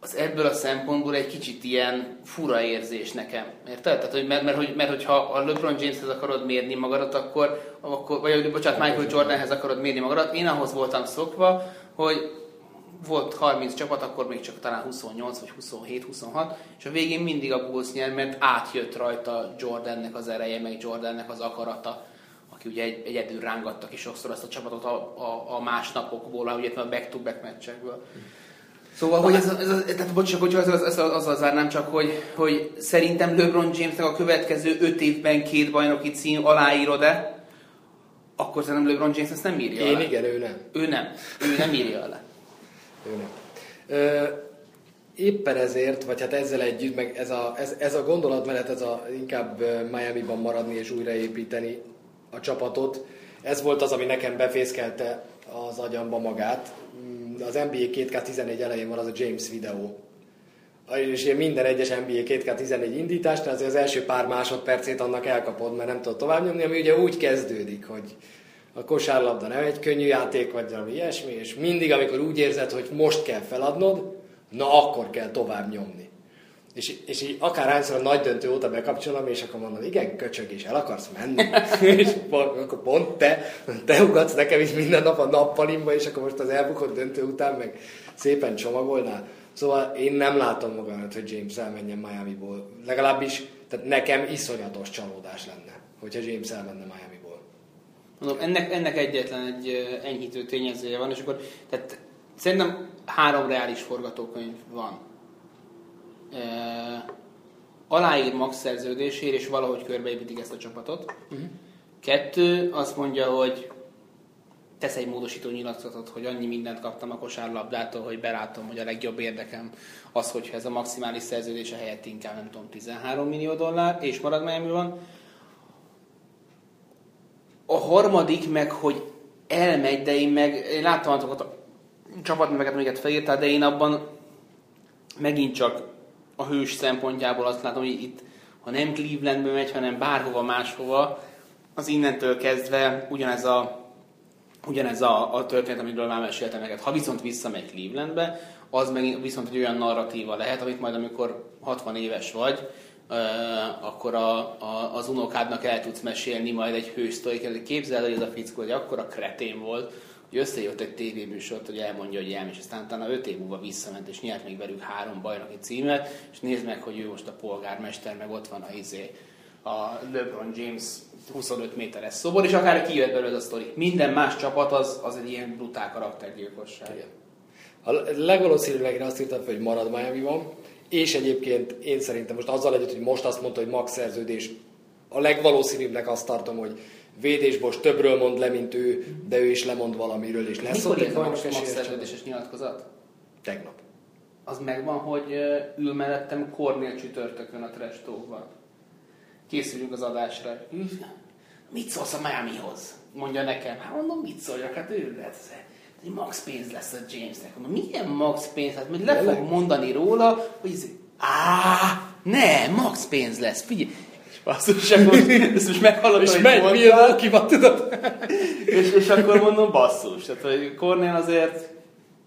az ebből a szempontból egy kicsit ilyen fura érzés nekem. Érted? Tehát, hogy, mert, mert, hogy, mert hogyha a LeBron Jameshez akarod mérni magadat, akkor, akkor vagy bocsánat, Michael Jordanhez akarod mérni magadat, én ahhoz voltam szokva, hogy volt 30 csapat, akkor még csak talán 28 vagy 27, 26, és a végén mindig a Bulls nyer, mert átjött rajta Jordannek az ereje, meg Jordannek az akarata, aki ugye egy, egyedül rángattak is sokszor ezt a csapatot a, a, a másnapokból, ugye a back-to-back meccsekből. Szóval, hogy ez, ez, ez tehát bocs, bocs, az, az, az, az, az zárnám csak, hogy, hogy szerintem LeBron Jamesnek a következő öt évben két bajnoki cím aláírod-e, akkor szerintem LeBron James ezt nem írja Én alá. igen, ő nem. Ő nem. Ő nem írja alá. ő nem. Ö, éppen ezért, vagy hát ezzel együtt, meg ez a, ez, ez a gondolatmenet, ez a inkább Miami-ban maradni és újraépíteni a csapatot, ez volt az, ami nekem befészkelte az agyamba magát, az NBA 2K14 elején van az a James videó. És ilyen minden egyes NBA 2K14 indításnál azért az első pár másodpercét annak elkapod, mert nem tudod tovább nyomni, ami ugye úgy kezdődik, hogy a kosárlabda nem egy könnyű játék, vagy valami ilyesmi, és mindig, amikor úgy érzed, hogy most kell feladnod, na akkor kell tovább nyomni. És, és így akárhányszor a nagy döntő óta bekapcsolom, és akkor mondom, igen, köcsög, és el akarsz menni. és akkor pont te, te ugatsz nekem is minden nap a nappalimba, és akkor most az elbukott döntő után meg szépen csomagolnál. Szóval én nem látom magamat, hogy James elmenjen Miami-ból. Legalábbis tehát nekem iszonyatos csalódás lenne, hogyha James elmenne Miami-ból. Mondom, ennek, ennek egyetlen egy enyhítő tényezője van, és akkor tehát szerintem három reális forgatókönyv van aláír max szerződésért, és valahogy körbeépítik ezt a csapatot. Uh-huh. Kettő, azt mondja, hogy tesz egy módosító nyilatkozatot, hogy annyi mindent kaptam a kosárlabdától, hogy belátom, hogy a legjobb érdekem az, hogyha ez a maximális szerződés a helyett inkább nem tudom 13 millió dollár, és marad miami van. A harmadik meg, hogy elmegy, de én meg, én láttam azokat a csapatneveket, amiket felírtál, de én abban megint csak a hős szempontjából azt látom, hogy itt, ha nem Clevelandbe megy, hanem bárhova máshova, az innentől kezdve ugyanez a, ugyanez a, a történet, amiről már meséltem neked. Ha viszont visszamegy Clevelandbe, az meg viszont egy olyan narratíva lehet, amit majd amikor 60 éves vagy, akkor a, a, az unokádnak el tudsz mesélni majd egy hős sztorik. Képzeld, hogy ez a fickó, hogy akkora kretén volt, összejött egy tévéműsort, hogy elmondja, hogy elmegy, és aztán utána 5 év múlva visszament, és nyert még velük három bajnoki címet, és nézd meg, hogy ő most a polgármester, meg ott van a izé, a LeBron James 25 méteres szobor, és akár kijött belőle a sztori. Minden más csapat az, az egy ilyen brutál karaktergyilkosság. Igen. A legvalószínűleg azt írtam hogy marad miami van, és egyébként én szerintem most azzal együtt, hogy most azt mondta, hogy max szerződés, a legvalószínűbbnek azt tartom, hogy védésbos többről mond le, mint ő, de ő is lemond valamiről, és lesz ott egy bajnok szerződéses nyilatkozat? Tegnap. Az megvan, hogy ül mellettem Kornél csütörtökön a trash Készülünk az adásra. Mit szólsz a Miamihoz? Mondja nekem. Hát mondom, mit szóljak? Hát ő lehet hogy max pénz lesz a Jamesnek. Mondom, milyen max pénz? Hát majd le fog mondani róla, hogy ez, á, ne, max pénz lesz. Figyelj, Basszus, akkor ezt most meghallottam, és megy, milyen van, tudod? és, és akkor mondom, basszus. Tehát, hogy Cornél azért...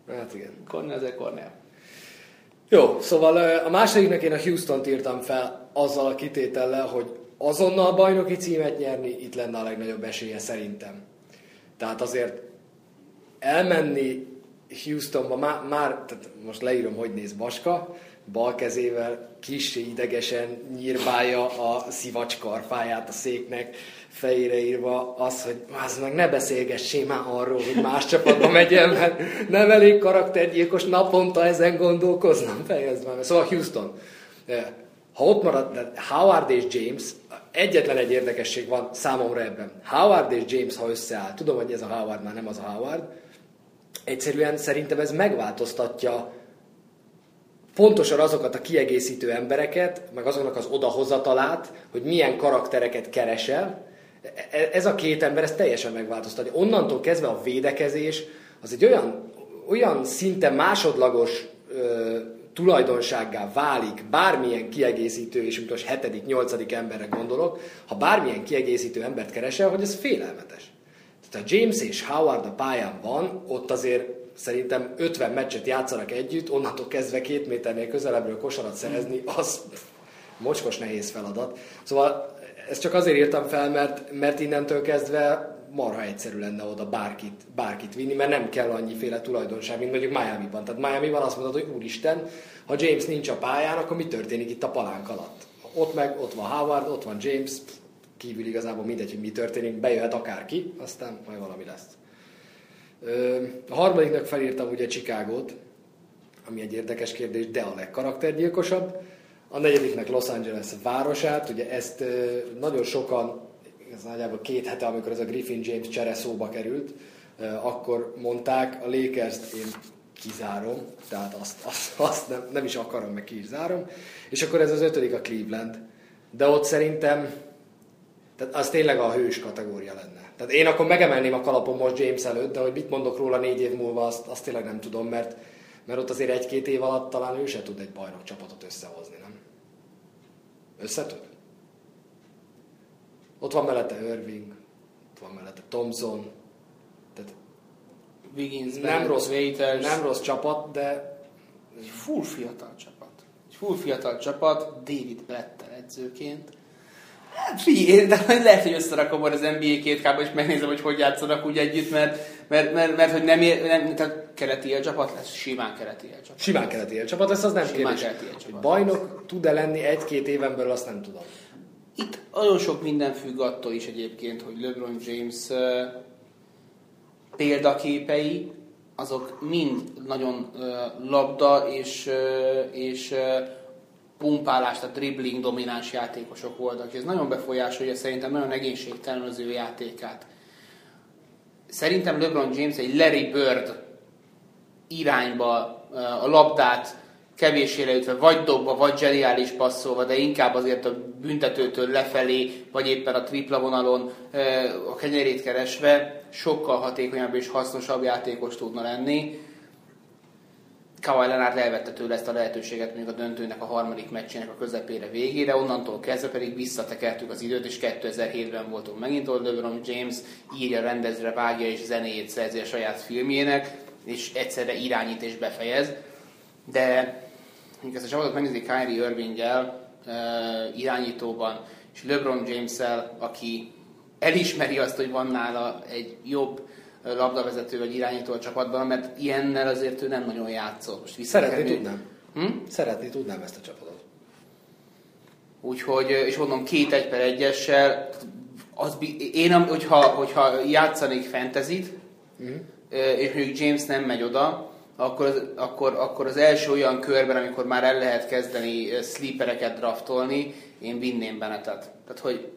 Hát igen. Cornél azért Cornél. Jó, szóval a másodiknek én a Houston-t írtam fel azzal a kitétellel, hogy azonnal bajnoki címet nyerni itt lenne a legnagyobb esélye szerintem. Tehát azért elmenni Houstonba, már, már tehát most leírom, hogy néz Baska, bal kezével kis idegesen nyírbálja a szivacs karfáját a széknek, fejére írva az, hogy az meg ne beszélgessé már arról, hogy más csapatba el, mert nem elég karaktergyilkos naponta ezen gondolkoznom, fejezd már. Szóval Houston, ha ott marad, Howard és James, egyetlen egy érdekesség van számomra ebben. Howard és James, ha összeáll, tudom, hogy ez a Howard már nem az a Howard, egyszerűen szerintem ez megváltoztatja pontosan azokat a kiegészítő embereket, meg azoknak az odahozatalát, hogy milyen karaktereket keresel, e, ez a két ember ez teljesen megváltoztatja. Onnantól kezdve a védekezés az egy olyan, olyan szinte másodlagos ö, tulajdonsággá válik bármilyen kiegészítő, és most hetedik, nyolcadik emberre gondolok, ha bármilyen kiegészítő embert keresel, hogy ez félelmetes. Tehát a James és Howard a pályán van, ott azért szerintem 50 meccset játszanak együtt, onnantól kezdve két méternél közelebbről kosarat szerezni, az mocskos nehéz feladat. Szóval ezt csak azért írtam fel, mert, mert innentől kezdve marha egyszerű lenne oda bárkit, bárkit vinni, mert nem kell annyiféle tulajdonság, mint mondjuk Miami-ban. Tehát Miami-ban azt mondod, hogy úristen, ha James nincs a pályán, akkor mi történik itt a palánk alatt? Ott meg, ott van Howard, ott van James, kívül igazából mindegy, hogy mi történik, bejöhet akárki, aztán majd valami lesz. A harmadiknak felírtam ugye Chicagót, ami egy érdekes kérdés, de a legkaraktergyilkosabb. A negyediknek Los Angeles városát, ugye ezt nagyon sokan, ez nagyjából két hete, amikor ez a Griffin James csere szóba került, akkor mondták, a Lakers-t én kizárom, tehát azt, azt, azt nem, nem is akarom, meg ki is zárom. És akkor ez az ötödik a Cleveland. De ott szerintem, tehát az tényleg a hős kategória lenne. Tehát én akkor megemelném a kalapom most James előtt, de hogy mit mondok róla négy év múlva, azt, azt tényleg nem tudom, mert, mert ott azért egy-két év alatt talán ő se tud egy bajnok csapatot összehozni, nem? Össze tud? Ott van mellette Irving, ott van mellette Thompson, tehát Wiggins, nem rossz, Waiters. nem rossz csapat, de egy full fiatal csapat. Egy full fiatal csapat, David Blettel edzőként. Hát figyelj, de lehet, hogy összerakom az NBA két kába, és megnézem, hogy hogy játszanak úgy együtt, mert, mert, mert, mert hogy nem, ér, nem tehát keleti csapat lesz, simán keleti csapat. Simán keleti csapat lesz, az nem Simán kérdés. keleti Hogy bajnok tud-e lenni egy-két éven belül, azt nem tudom. Itt nagyon sok minden függ attól is egyébként, hogy LeBron James uh, példaképei, azok mind nagyon uh, labda és, uh, és uh, pumpálás, tehát dribbling domináns játékosok voltak, ez nagyon befolyásolja szerintem nagyon egészségtelen az ő játékát. Szerintem LeBron James egy Larry Bird irányba uh, a labdát kevéssé leütve, vagy dobva, vagy zseniális passzolva, de inkább azért a büntetőtől lefelé, vagy éppen a tripla vonalon uh, a kenyerét keresve sokkal hatékonyabb és hasznosabb játékos tudna lenni. Kawhi Leonard elvette tőle ezt a lehetőséget még a döntőnek a harmadik meccsének a közepére végére, onnantól kezdve pedig visszatekertük az időt, és 2007-ben voltunk megint, ahol LeBron James írja, rendezre, vágja és zenéjét szerzi a saját filmjének, és egyszerre irányít és befejez. De mondjuk ezt a csapatot megnézi Kyrie Irvinggel uh, irányítóban, és LeBron James-el, aki elismeri azt, hogy van nála egy jobb labdavezető vagy irányító a csapatban, mert ilyennel azért ő nem nagyon játszott. Most Szeretni tudnám. Hm? Szeretni tudnám ezt a csapatot. Úgyhogy, és mondom, két egy per egyessel, az, én, hogyha, hogyha játszanék fentezit, Mhm. és mondjuk James nem megy oda, akkor az, akkor, akkor az első olyan körben, amikor már el lehet kezdeni sleepereket draftolni, én vinném Benetet. Tehát, hogy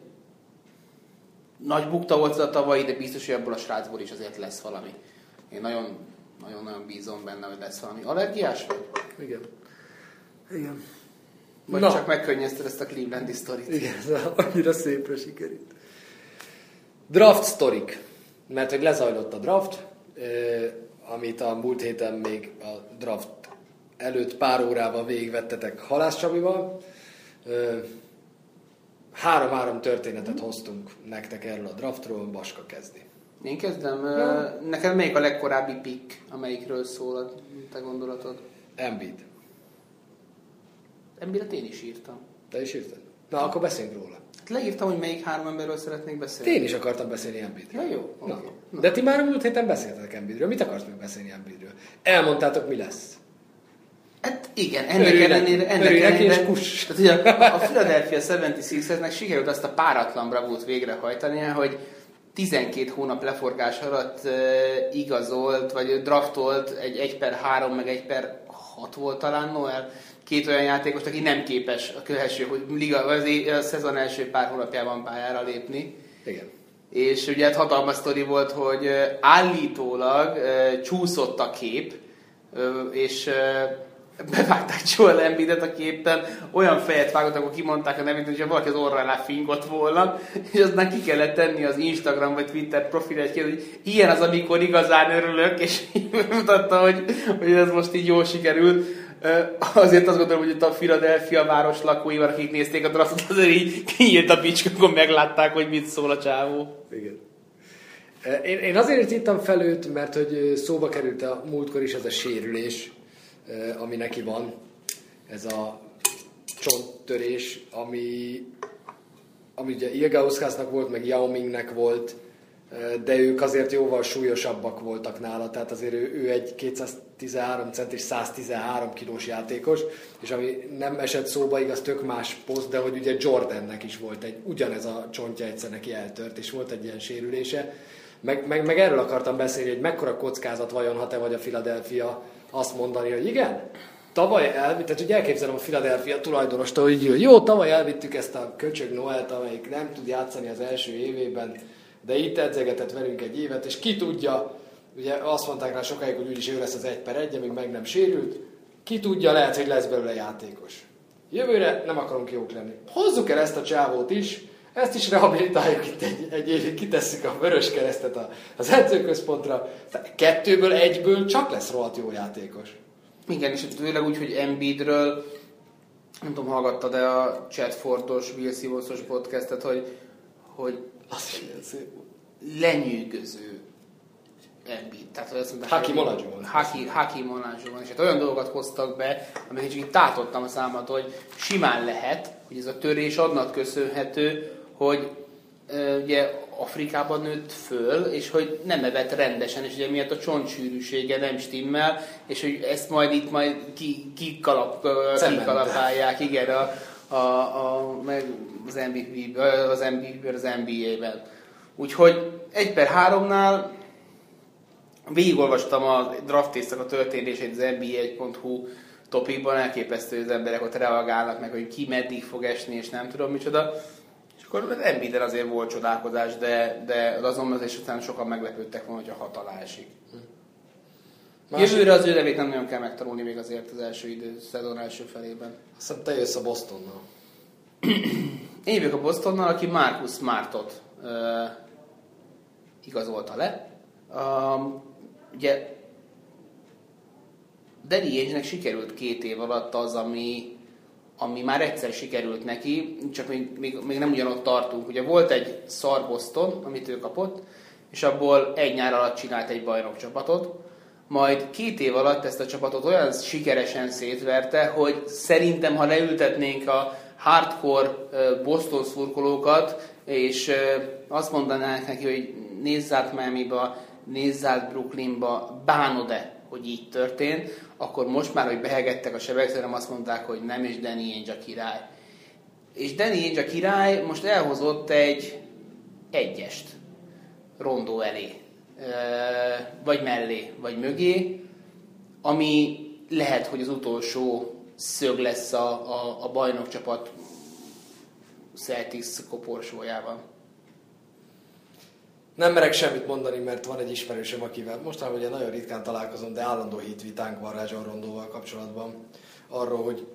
nagy bukta volt az a tavalyi, de biztos, hogy ebből a srácból is azért lesz valami. Én nagyon, nagyon, nagyon bízom benne, hogy lesz valami. Allergiás vagy? Igen. Igen. Vagy Na. csak megkönnyezted ezt a Clevelandi sztorit? Igen, ez annyira szépre sikerült. Draft sztorik. Mert hogy lezajlott a draft, amit a múlt héten még a draft előtt pár órával végigvettetek Halász Csabival. Három-három történetet hoztunk nektek erről a draftról, Baska kezdi. Én kezdem. Ja. Neked melyik a legkorábbi pick, amelyikről szól a te gondolatod? Embiid. Embiidet én is írtam. Te is írtad? Na, akkor beszéljünk róla. Hát leírtam, hogy melyik három emberről szeretnék beszélni. Én is akartam beszélni Embiidről. Ja, jó. Na. oké. Na. De ti már a múlt héten beszéltetek Embiidről. Mit akarsz még beszélni Embiidről? Elmondtátok, mi lesz. Hát igen, ennek Örülj neki. ellenére, ennek Örülj neki, ellenére és kuss. Tehát ugye a, a Philadelphia 76ersnek sikerült azt a páratlan bravút végrehajtania, hogy 12 hónap leforgás alatt uh, igazolt, vagy draftolt egy 1 per 3, meg 1 per 6 volt talán Noel, két olyan játékost, aki nem képes a következő, hogy liga, é- a szezon első pár hónapjában pályára lépni. Igen. És ugye hát hatalmas sztori volt, hogy állítólag ö, csúszott a kép, ö, és ö, bevágták Joel Embiidet a képen, olyan fejet vágott, akkor kimondták a nevét, hogyha valaki az orra alá fingott volna, és aztán ki kellett tenni az Instagram vagy Twitter profil egy hogy ilyen az, amikor igazán örülök, és mutatta, hogy, hogy ez most így jól sikerült. Azért azt gondolom, hogy itt a Philadelphia város lakóival, akik nézték a draftot, azért így kinyílt a bicska, akkor meglátták, hogy mit szól a csávó. Igen. Én, én azért írtam fel őt, mert hogy szóba került a múltkor is ez a sérülés, ami neki van. Ez a csonttörés, ami, ami ugye Ilgauszkásznak volt, meg Yao Mingnek volt, de ők azért jóval súlyosabbak voltak nála, tehát azért ő, ő egy 213 centis, 113 kilós játékos, és ami nem esett szóba, igaz, tök más poszt, de hogy ugye Jordannek is volt egy, ugyanez a csontja egyszer neki eltört, és volt egy ilyen sérülése. Meg, meg, meg erről akartam beszélni, hogy mekkora kockázat vajon, ha te vagy a Philadelphia, azt mondani, hogy igen, tavaly elvitt, tehát ugye elképzelem a Philadelphia tulajdonostól, hogy jó, tavaly elvittük ezt a köcsög Noelt, amelyik nem tud játszani az első évében, de itt edzegetett velünk egy évet, és ki tudja, ugye azt mondták rá sokáig, hogy úgyis ő lesz az egy per egy, amíg meg nem sérült, ki tudja, lehet, hogy lesz belőle játékos. Jövőre nem akarunk jók lenni. Hozzuk el ezt a csávót is, ezt is rehabilitáljuk itt egy, egy évig, kitesszük a vörös keresztet az edzőközpontra. Kettőből, egyből csak lesz rohadt jó játékos. Igen, és főleg úgy, hogy Embiidről, nem tudom, hallgattad de a Chatfordos, Bill Simonsos podcastet, hogy, hogy Az szép. lenyűgöző Embiid. Tehát, hogy azt mondták, Hakim hogy- Olajuwon. Haki, Hakim Olajuwon. És hát olyan dolgokat hoztak be, amiket csak itt tátottam a számat, hogy simán lehet, hogy ez a törés annak köszönhető, hogy ugye Afrikában nőtt föl, és hogy nem evett rendesen, és ugye miatt a csontsűrűsége nem stimmel, és hogy ezt majd itt majd ki, kikalap, kikalapálják, igen, a, a, a, meg az MVP, az MVP, az NBA-ben. Úgyhogy egy per háromnál végigolvastam a draftészak a történését az NBA1.hu topikban, elképesztő, hogy az emberek ott reagálnak meg, hogy ki meddig fog esni, és nem tudom micsoda. Akkor az NBA-den azért volt csodálkozás, de, de azon azért aztán sokan meglepődtek volna, hogy a hat alá esik. Másik- Jövőre az ő nevét nem nagyon kell megtanulni még azért az első idő, szezon első felében. Azt hiszem, te jössz a Bostonnal. Én jövök a Bostonnal, aki Marcus Smartot uh, igazolta le. Um, ugye Danny Ainge-nek sikerült két év alatt az, ami, ami már egyszer sikerült neki, csak még, még, még nem ugyanott tartunk. Ugye volt egy szar Boston, amit ő kapott, és abból egy nyár alatt csinált egy bajnok csapatot, majd két év alatt ezt a csapatot olyan sikeresen szétverte, hogy szerintem, ha leültetnénk a hardcore Boston szurkolókat, és azt mondanánk neki, hogy nézz át Miami-ba, nézz át Brooklynba, bánod-e, hogy így történt, akkor most már, hogy behegettek a sebek, szerintem azt mondták, hogy nem, és Danny Ainge a király. És Danny Ainge a király most elhozott egy egyest rondó elé, vagy mellé, vagy mögé, ami lehet, hogy az utolsó szög lesz a, a, a bajnokcsapat Celtics koporsójában. Nem merek semmit mondani, mert van egy ismerősöm, akivel mostanában ugye nagyon ritkán találkozom, de állandó hitvitánk van Rajon Rondóval kapcsolatban. Arról, hogy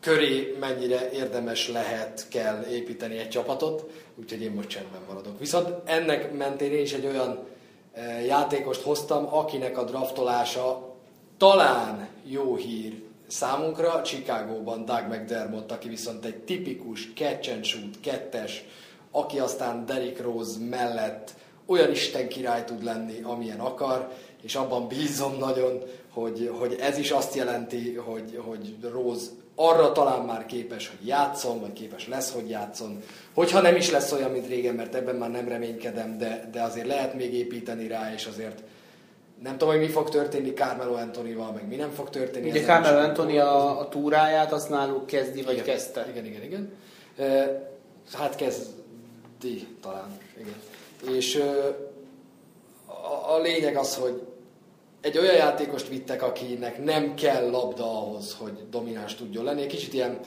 köré mennyire érdemes lehet, kell építeni egy csapatot, úgyhogy én most csendben maradok. Viszont ennek mentén én is egy olyan eh, játékost hoztam, akinek a draftolása talán jó hír számunkra, Chicagóban Doug McDermott, aki viszont egy tipikus catch and shoot, kettes, aki aztán Derrick Rose mellett olyan Isten király tud lenni, amilyen akar, és abban bízom nagyon, hogy, hogy ez is azt jelenti, hogy, hogy Rose arra talán már képes, hogy játszon, vagy képes lesz, hogy játszon. Hogyha nem is lesz olyan, mint régen, mert ebben már nem reménykedem, de, de azért lehet még építeni rá, és azért nem tudom, hogy mi fog történni Carmelo Antonival, meg mi nem fog történni. Ugye Carmelo Anthony a, a túráját, azt náluk kezdi, vagy igen, kezdte. Igen, igen, igen. Ö, Hát kezdi talán, igen. És a, lényeg az, hogy egy olyan játékost vittek, akinek nem kell labda ahhoz, hogy domináns tudjon lenni. Kicsit ilyen,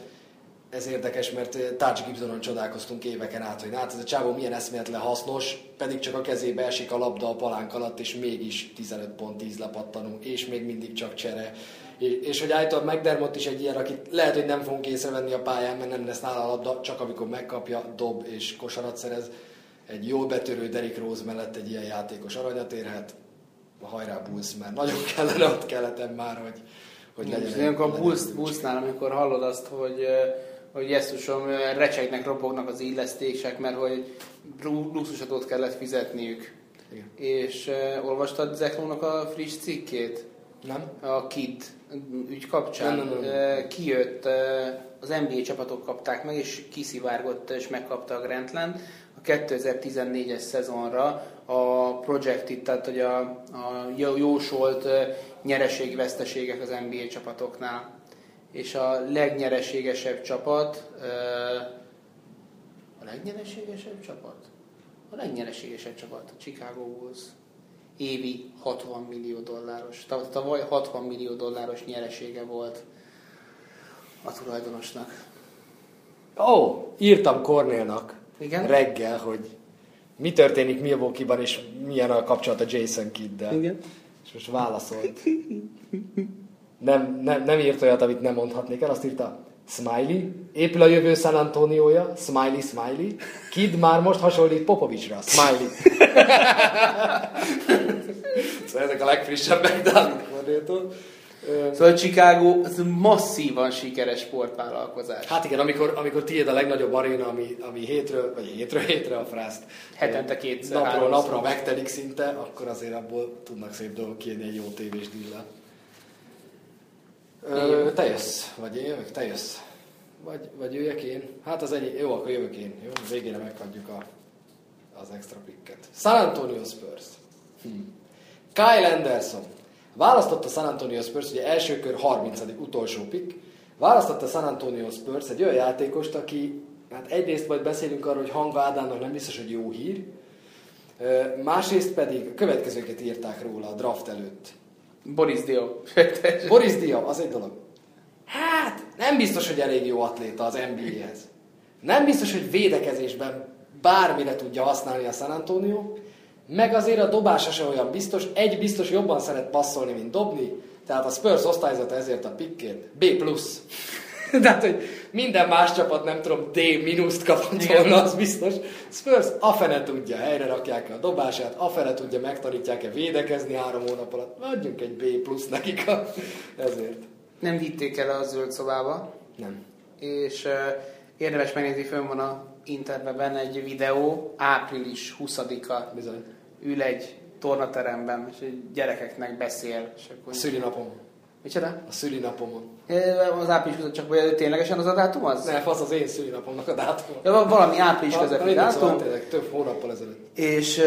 ez érdekes, mert Touch Gibsonon csodálkoztunk éveken át, hogy hát ez a csávó milyen eszméletlen hasznos, pedig csak a kezébe esik a labda a palánk alatt, és mégis 15 pont 10 lepattanunk, és még mindig csak csere. És, és hogy állítólag McDermott is egy ilyen, akit lehet, hogy nem fogunk észrevenni a pályán, mert nem lesz nála a labda, csak amikor megkapja, dob és kosarat szerez. Egy jól betörő Derrick Rose mellett egy ilyen játékos aranyat érhet. Hajrá Bulls, mert nagyon kellene ott keleten már, hogy, hogy legyen. És ilyenkor a Bulls, Bullsnál, amikor hallod azt, hogy, hogy jesszusom, recsegnek, ropognak az illesztések, mert hogy lu- luxusadót kellett fizetniük. Igen. És uh, olvastad Zeklónak a friss cikkét? Nem? A KID ügy kapcsán. Nem, nem, nem. Ö, Kijött, ö, az NBA csapatok kapták meg, és kiszivárgott, és megkapta a Grant Land a 2014-es szezonra a projected, tehát hogy a, a jó- jósolt nyereségveszteségek az NBA csapatoknál. És a legnyereségesebb csapat, a legnyereségesebb csapat? A legnyereségesebb csapat, a Chicago Bulls. Évi 60 millió dolláros. Tav- Tavaly 60 millió dolláros nyeresége volt a tulajdonosnak. Ó, oh, írtam Cornélnak Igen? reggel, hogy mi történik Milwaukee-ban, és milyen a kapcsolat a Jason Kidd-del. Igen. És most válaszolt. Nem, nem, nem írt olyat, amit nem mondhatnék el, azt írta Smiley, épül a jövő San Antonioja, Smiley, Smiley, Kid már most hasonlít Popovicsra, Smiley. szóval ezek a legfrissebbek Dávid Cornéltól. Szóval Chicago ez masszívan sikeres sportvállalkozás. Hát igen, amikor, amikor tiéd a legnagyobb aréna, ami, ami hétről, vagy hétről hétre a frászt. Hetente kétszer, Napról napra megtelik szinte, akkor azért abból tudnak szép dolgok kijönni egy jó tévés díllel. Ö, te jössz, vagy én jövök, te jössz. Vagy, vagy jöjjek én? Hát az ennyi, jó, akkor jövök én. Jó, végére meghagyjuk a, az extra picket. San Antonio Spurs. Hm. Kyle Anderson. Választotta San Antonio Spurs, ugye első kör 30. utolsó pick. Választotta San Antonio Spurs egy olyan játékost, aki, hát egyrészt majd beszélünk arról, hogy Hanga Ádámnak nem biztos, hogy jó hír, másrészt pedig a következőket írták róla a draft előtt. Boris Dio. Boris Dia, az egy dolog. Hát, nem biztos, hogy elég jó atléta az NBA-hez. Nem biztos, hogy védekezésben bármire tudja használni a San Antonio, meg azért a dobása se olyan biztos. Egy biztos jobban szeret passzolni, mint dobni, tehát a Spurs osztályzata ezért a pickért B+. Tehát, hogy minden más csapat nem tudom, D mínuszt kapott volna, az biztos. Spurs afene tudja, helyre rakják a dobását, afene tudja, megtanítják-e védekezni három hónap alatt. Adjunk egy B plusz nekik a... ezért. Nem vitték el a zöld szobába, Nem. és uh, érdemes megnézni, fönn van a internetben egy videó, április 20-a, Bizony. Ül egy tornateremben, és egy gyerekeknek beszél, és akkor... A szülinapom. Micsoda? A szülinapomon. Az április 20 csak vagy ténylegesen az a dátum az? Ne, fasz az én szülinapomnak a dátum. Ja, valami április közepi mindegy, szóval dátum, tényleg több hónappal ezelőtt. és,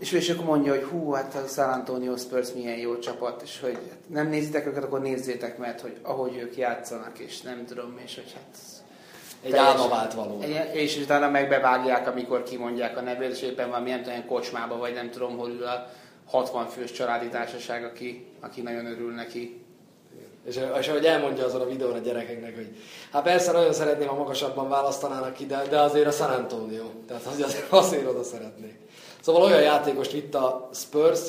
és, és akkor mondja, hogy hú, hát a San Antonio Spurs milyen jó csapat, és hogy nem nézitek őket, akkor nézzétek, mert hogy ahogy ők játszanak, és nem tudom, és hogy hát... Egy teljesen- álma vált való. Egy- És utána megbevágják, amikor kimondják a nevét, és éppen valami nem tudom, kocsmába, vagy nem tudom, hol ül a 60 fős családi társaság, aki, aki nagyon örül neki. És, és ahogy elmondja azon a videón a gyerekeknek, hogy hát persze nagyon szeretném, ha magasabban választanának ki, de, de azért a San Antonio. Tehát az- azért, azért oda szeretnék. Szóval olyan játékost vitt a Spurs,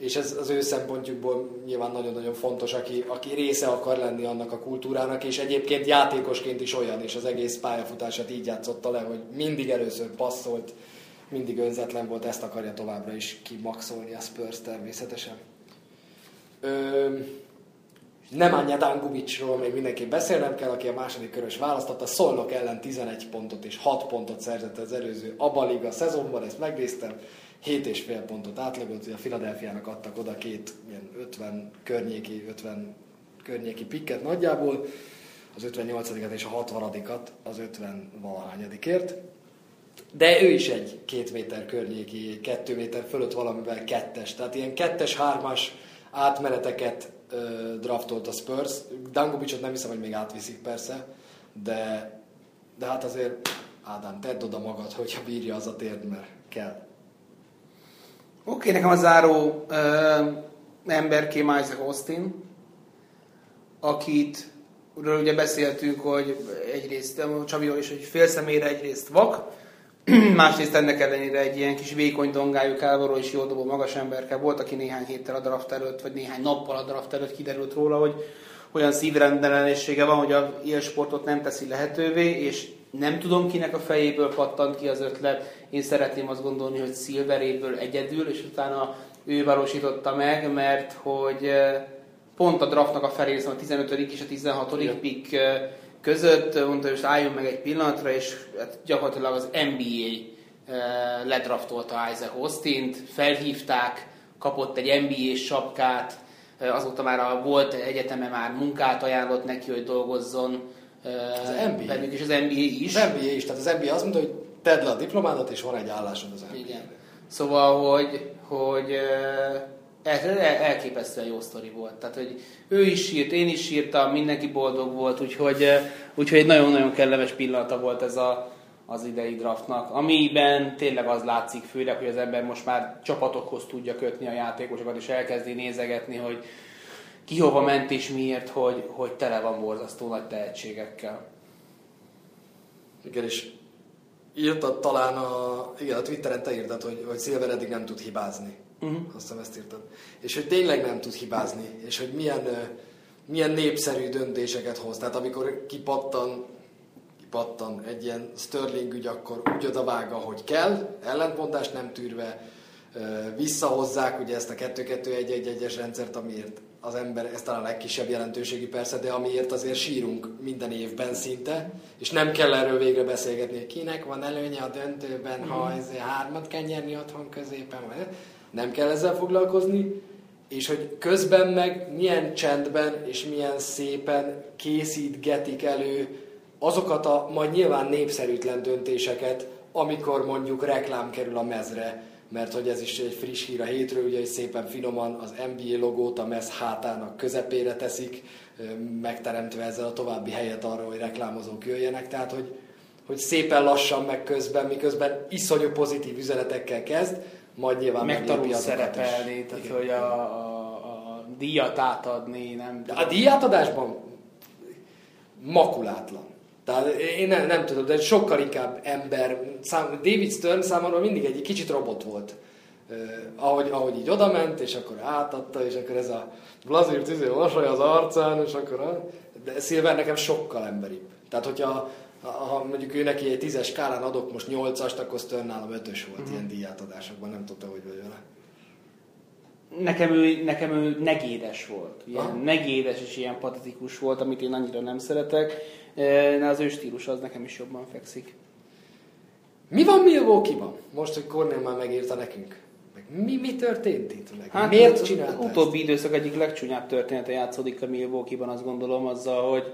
és ez az ő szempontjukból nyilván nagyon-nagyon fontos, aki, aki része akar lenni annak a kultúrának, és egyébként játékosként is olyan, és az egész pályafutását így játszotta le, hogy mindig először passzolt, mindig önzetlen volt, ezt akarja továbbra is kimaxolni a Spurs természetesen. Ö, Nemanja Dangubicsról még mindenképp beszélnem kell, aki a második körös választotta. Szolnok ellen 11 pontot és 6 pontot szerzett az előző ABA Liga szezonban, ezt megnéztem. 7,5 pontot átlagolt, ugye a Philadelphiának adtak oda két ilyen 50 környéki, 50 környéki pikket nagyjából, az 58-at és a 60-at az 50 valahányadikért. De ő is egy két méter környéki, kettő méter fölött valamivel kettes. Tehát ilyen kettes, hármas átmeneteket ö, draftolt a Spurs. Dangobicsot nem hiszem, hogy még átviszik persze, de, de hát azért Ádám, tedd oda magad, hogyha bírja az a térd, mert kell. Oké, nekem a záró ö, ember Kim Isaac Austin, akit ről ugye beszéltünk, hogy egyrészt Csabiról is, hogy fél személyre egyrészt vak, másrészt ennek ellenére egy ilyen kis vékony dongájú kávoló és jól dobó magas emberke volt, aki néhány héttel a draft előtt, vagy néhány nappal a draft előtt kiderült róla, hogy olyan szívrendellenessége van, hogy a élsportot nem teszi lehetővé, és nem tudom kinek a fejéből pattant ki az ötlet. Én szeretném azt gondolni, hogy Silveréből egyedül, és utána ő valósította meg, mert hogy pont a draftnak a felé, a 15. és a 16. Igen. pick között mondta, hogy most álljon meg egy pillanatra, és hát gyakorlatilag az NBA ledraftolta Isaac Austin-t, felhívták, kapott egy NBA sapkát, azóta már a volt egyeteme már munkát ajánlott neki, hogy dolgozzon Az NBA? velük, és az NBA is. Az NBA is, tehát az NBA azt mondta, hogy tedd le a diplomádat, és van egy állásod az NBA. Igen. Szóval, hogy, hogy el, el- elképesztően jó sztori volt. Tehát, hogy ő is sírt, én is sírtam, mindenki boldog volt, úgyhogy, úgyhogy egy nagyon-nagyon kellemes pillanata volt ez a, az idei draftnak, amiben tényleg az látszik főleg, hogy az ember most már csapatokhoz tudja kötni a játékosokat, és elkezdi nézegetni, hogy ki hova ment és miért, hogy, hogy tele van borzasztó nagy tehetségekkel. Igen, és írtad talán a, igen, a Twitteren te írtad, hogy, hogy Silver eddig nem tud hibázni. Uh-huh. Azt hiszem ezt írtad. És hogy tényleg nem tud hibázni, és hogy milyen, milyen népszerű döntéseket hoz. Tehát amikor kipattan, kipattan egy ilyen Sterling ügy, akkor úgy odavág, ahogy kell, ellentmondást nem tűrve, visszahozzák ugye ezt a 2-2-1-1-1-es rendszert, amiért az ember, ez talán a legkisebb jelentőségi persze, de amiért azért sírunk minden évben szinte, és nem kell erről végre beszélgetni, hogy kinek van előnye a döntőben, ha ez hármat kell nyerni otthon középen, vagy nem kell ezzel foglalkozni, és hogy közben meg milyen csendben és milyen szépen készítgetik elő azokat a majd nyilván népszerűtlen döntéseket, amikor mondjuk reklám kerül a mezre, mert hogy ez is egy friss hír a hétről, ugye, hogy szépen finoman az NBA logót a mez hátának közepére teszik, megteremtve ezzel a további helyet arra, hogy reklámozók jöjjenek, tehát hogy, hogy szépen lassan meg közben, miközben iszonyú pozitív üzenetekkel kezd, majd nyilván megtanul szerepelni, tehát Igen. hogy a, a, a díjat átadni, nem de A díjátadásban makulátlan. Tehát én nem, nem tudom, de sokkal inkább ember. Szám, David Stern számomra mindig egy kicsit robot volt. Uh, ahogy, ahogy így odament, és akkor átadta, és akkor ez a blazírt izé, mosoly az arcán, és akkor... De Silver nekem sokkal emberibb. Tehát, hogyha ha mondjuk ő neki egy tízes skálán adok most nyolcast, akkor Stern nálam ötös volt uh-huh. ilyen díjátadásokban, nem tudta, hogy vagy vele. Nekem ő, nekem ő negédes volt. Ilyen ha? negédes és ilyen patetikus volt, amit én annyira nem szeretek. De az ő stílus az nekem is jobban fekszik. Mi van Milwaukee-ban? Most, hogy Cornél már megírta nekünk. Mi, mi történt itt? Meg hát miért csinálta Utóbbi ezt? időszak egyik legcsúnyább története játszódik a Milwaukee-ban, azt gondolom, azzal, hogy,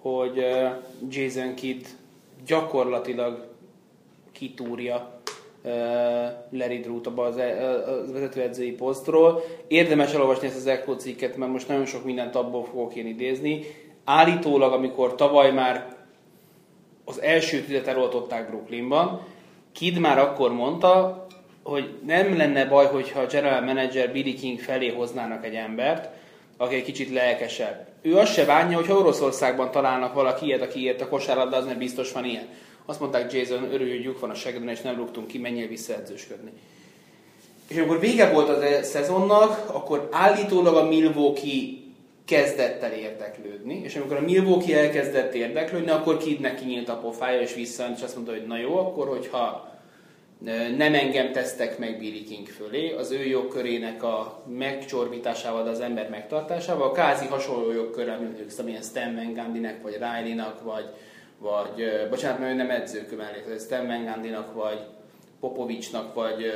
hogy Jason Kidd gyakorlatilag kitúrja Larry Drew-t az, az vezetőedzői posztról. Érdemes elolvasni ezt az Echo cikket, mert most nagyon sok mindent abból fogok én idézni. Állítólag, amikor tavaly már az első tüzet eloltották Brooklynban, Kid már akkor mondta, hogy nem lenne baj, hogyha a general manager Billy King felé hoznának egy embert, aki egy kicsit lelkesebb. Ő azt se bánja, hogy Oroszországban találnak valaki ilyet, aki ért a kosárlabda, az nem biztos van ilyen. Azt mondták Jason, örülj, hogy lyuk van a segeden, és nem rúgtunk ki, menjél visszaedzősködni. És amikor vége volt a e- szezonnak, akkor állítólag a Milwaukee kezdett el érdeklődni, és amikor a Milwaukee elkezdett érdeklődni, akkor Kidnek kinyílt a pofája, és vissza, és azt mondta, hogy na jó, akkor hogyha nem engem tesztek meg Billy King fölé, az ő jogkörének a megcsorbításával, de az ember megtartásával, kázi hasonló jogkörrel, mint mondjuk amilyen Stan Van Gundynek, vagy Riley-nak, vagy, vagy bocsánat, mert ő nem edző mellé, Stan Van Gundynak, vagy Popovicsnak, vagy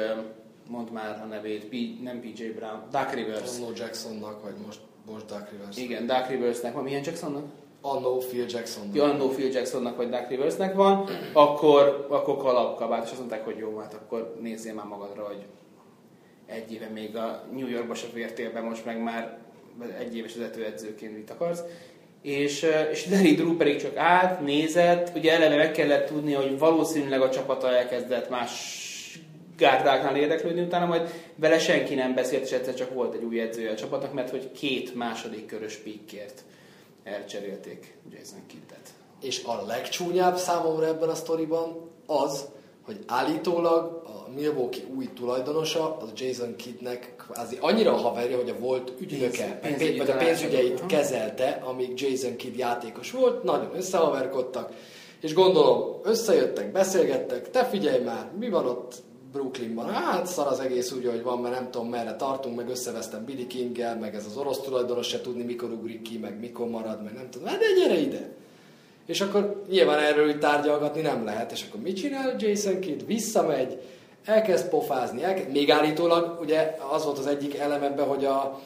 mond már a nevét, P, nem PJ Brown, Duck Rivers. Jacksonnak, vagy most, most Duck Rivers. Igen, Duck Riversnek van. Milyen Jacksonnak? Anno Phil Jacksonnak. Ja, Anno Phil Jacksonnak vagy Duck Riversnek van, akkor, akkor kalapkabát, és azt mondták, hogy jó, hát akkor nézzél már magadra, hogy egy éve még a New Yorkba se fértél be, most meg már egy éves vezetőedzőként mit akarsz. És, és Larry Drew pedig csak át, nézett, ugye eleve meg kellett tudni, hogy valószínűleg a csapata elkezdett más gárdáknál érdeklődni, utána majd vele senki nem beszélt, és egyszer csak volt egy új edzője a csapatnak, mert hogy két második körös pikkért elcserélték Jason Kittet. És a legcsúnyább számomra ebben a sztoriban az, hogy állítólag a Milwaukee új tulajdonosa, az Jason Kiddnek kvázi annyira a haverja, hogy a volt ügynöke, Pénz, pénz, vagy a pénzügyeit kezelte, amíg Jason Kidd játékos volt, nagyon összehaverkodtak, és gondolom, összejöttek, beszélgettek, te figyelj már, mi van ott Brooklynban. Hát szar az egész úgy, hogy van, mert nem tudom merre tartunk, meg összevesztem Billy King-gel, meg ez az orosz tulajdonos se tudni, mikor ugrik ki, meg mikor marad, meg nem tudom. Hát de gyere ide! És akkor nyilván erről úgy tárgyalgatni nem lehet. És akkor mit csinál Jason Kidd? Visszamegy, elkezd pofázni, elkezd, még állítólag ugye az volt az egyik elem ebben, hogy a,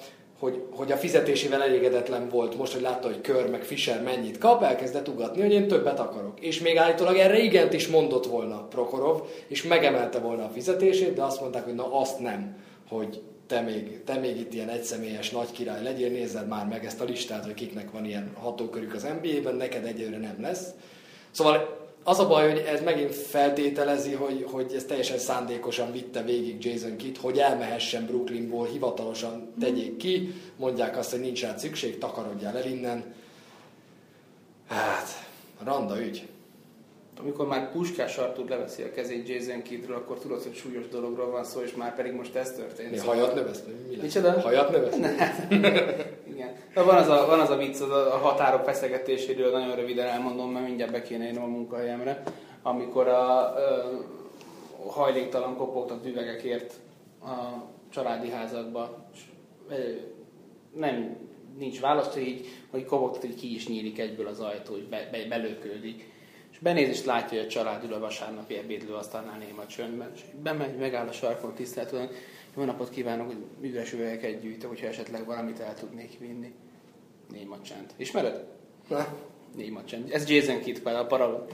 hogy, hogy a fizetésével elégedetlen volt most, hogy látta, hogy Kör meg Fischer mennyit kap, elkezdett ugatni, hogy én többet akarok. És még állítólag erre igent is mondott volna Prokhorov, és megemelte volna a fizetését, de azt mondták, hogy na azt nem, hogy te még, te még itt ilyen egyszemélyes nagy király legyél, nézzed már meg ezt a listát, hogy kiknek van ilyen hatókörük az NBA-ben, neked egyelőre nem lesz. Szóval az a baj, hogy ez megint feltételezi, hogy, hogy ez teljesen szándékosan vitte végig Jason Kidd, hogy elmehessen Brooklynból, hivatalosan tegyék ki, mondják azt, hogy nincs rá szükség, takarodjál el innen. Hát, randa ügy amikor már Puskás Artur leveszi a kezét Jason Kiddről, akkor tudod, hogy súlyos dologról van szó, és már pedig most ez történt. Mi, szóval... hajat növesz? Mi? Micsoda? Hajat növesz? Igen. De van az a, van az a vicc, az a határok feszegetéséről, nagyon röviden elmondom, mert mindjárt be kéne a munkahelyemre, amikor a, a hajléktalan kopogtat üvegekért a családi házakba. Nem, nincs választ, hogy így, hogy kobogtat, hogy ki is nyílik egyből az ajtó, hogy be, be, belőködik. És benéz és látja, hogy a család ül a vasárnapi ebédlő asztalnál néma csöndben. És bemegy, megáll a sarkon, tisztelt jó napot kívánok, hogy üres üvegeket gyűjtök, hogyha esetleg valamit el tudnék vinni. Néma csend. Ismered? Na, Néma csend. Ez Jason Kidd, a paralel.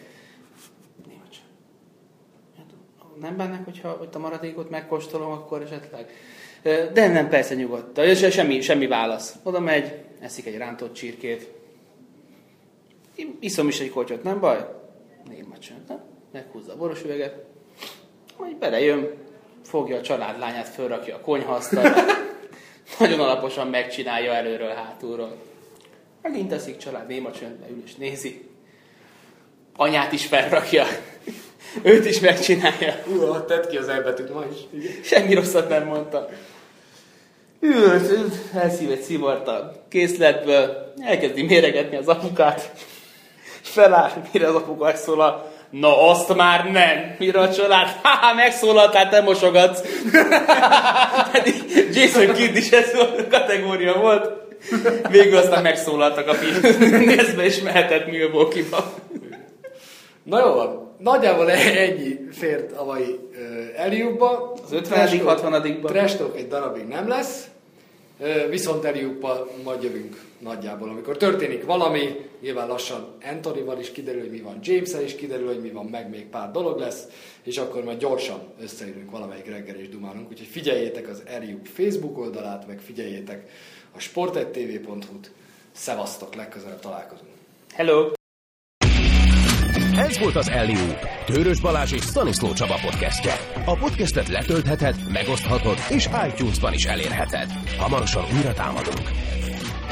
Néma csend. Hát, Nem bánnak, hogyha hogy a maradékot megkóstolom, akkor esetleg. De nem, persze nyugodtan. És semmi, semmi válasz. Oda megy, eszik egy rántott csirkét. Iszom is egy kocsot, nem baj? Néma csend. Na, Meghúzza a boros üveget. Majd belejön, fogja a család lányát, fölrakja a konyhasztalra. Nagyon alaposan megcsinálja előről, hátulról. Megint eszik család, néma csöndbe ül és nézi. Anyát is felrakja. Őt is megcsinálja. Ú, tedd ki az elbetűt ma is. Igen. Semmi rosszat nem mondta. Ült, ült, elszív egy szivart a készletből, elkezdi méregetni az apukát, feláll, mire az apuka megszólal, na azt már nem, mire a család, haha, megszólaltál, te mosogatsz. Pedig Jason Kidd is ez a kategória volt. Végül aztán megszólaltak a. Nézd és mehetett Milwaukee-ba. Na jó van, nagyjából ennyi fért a mai uh, Eliubba. Az 50., 60. Trash talk egy darabig nem lesz, viszont Eliubba majd jövünk nagyjából, amikor történik valami, nyilván lassan Anthony-val is kiderül, hogy mi van, james is kiderül, hogy mi van, meg még pár dolog lesz, és akkor majd gyorsan összeülünk valamelyik reggel és dumálunk, úgyhogy figyeljétek az Eliub Facebook oldalát, meg figyeljétek a sportettv.hu-t. Szevasztok, legközelebb találkozunk. Hello! Ez volt az Eliú, Tőrös Balázs és Staniszló Csaba podcastje. A podcastet letöltheted, megoszthatod és iTunes-ban is elérheted. Hamarosan újra támadunk.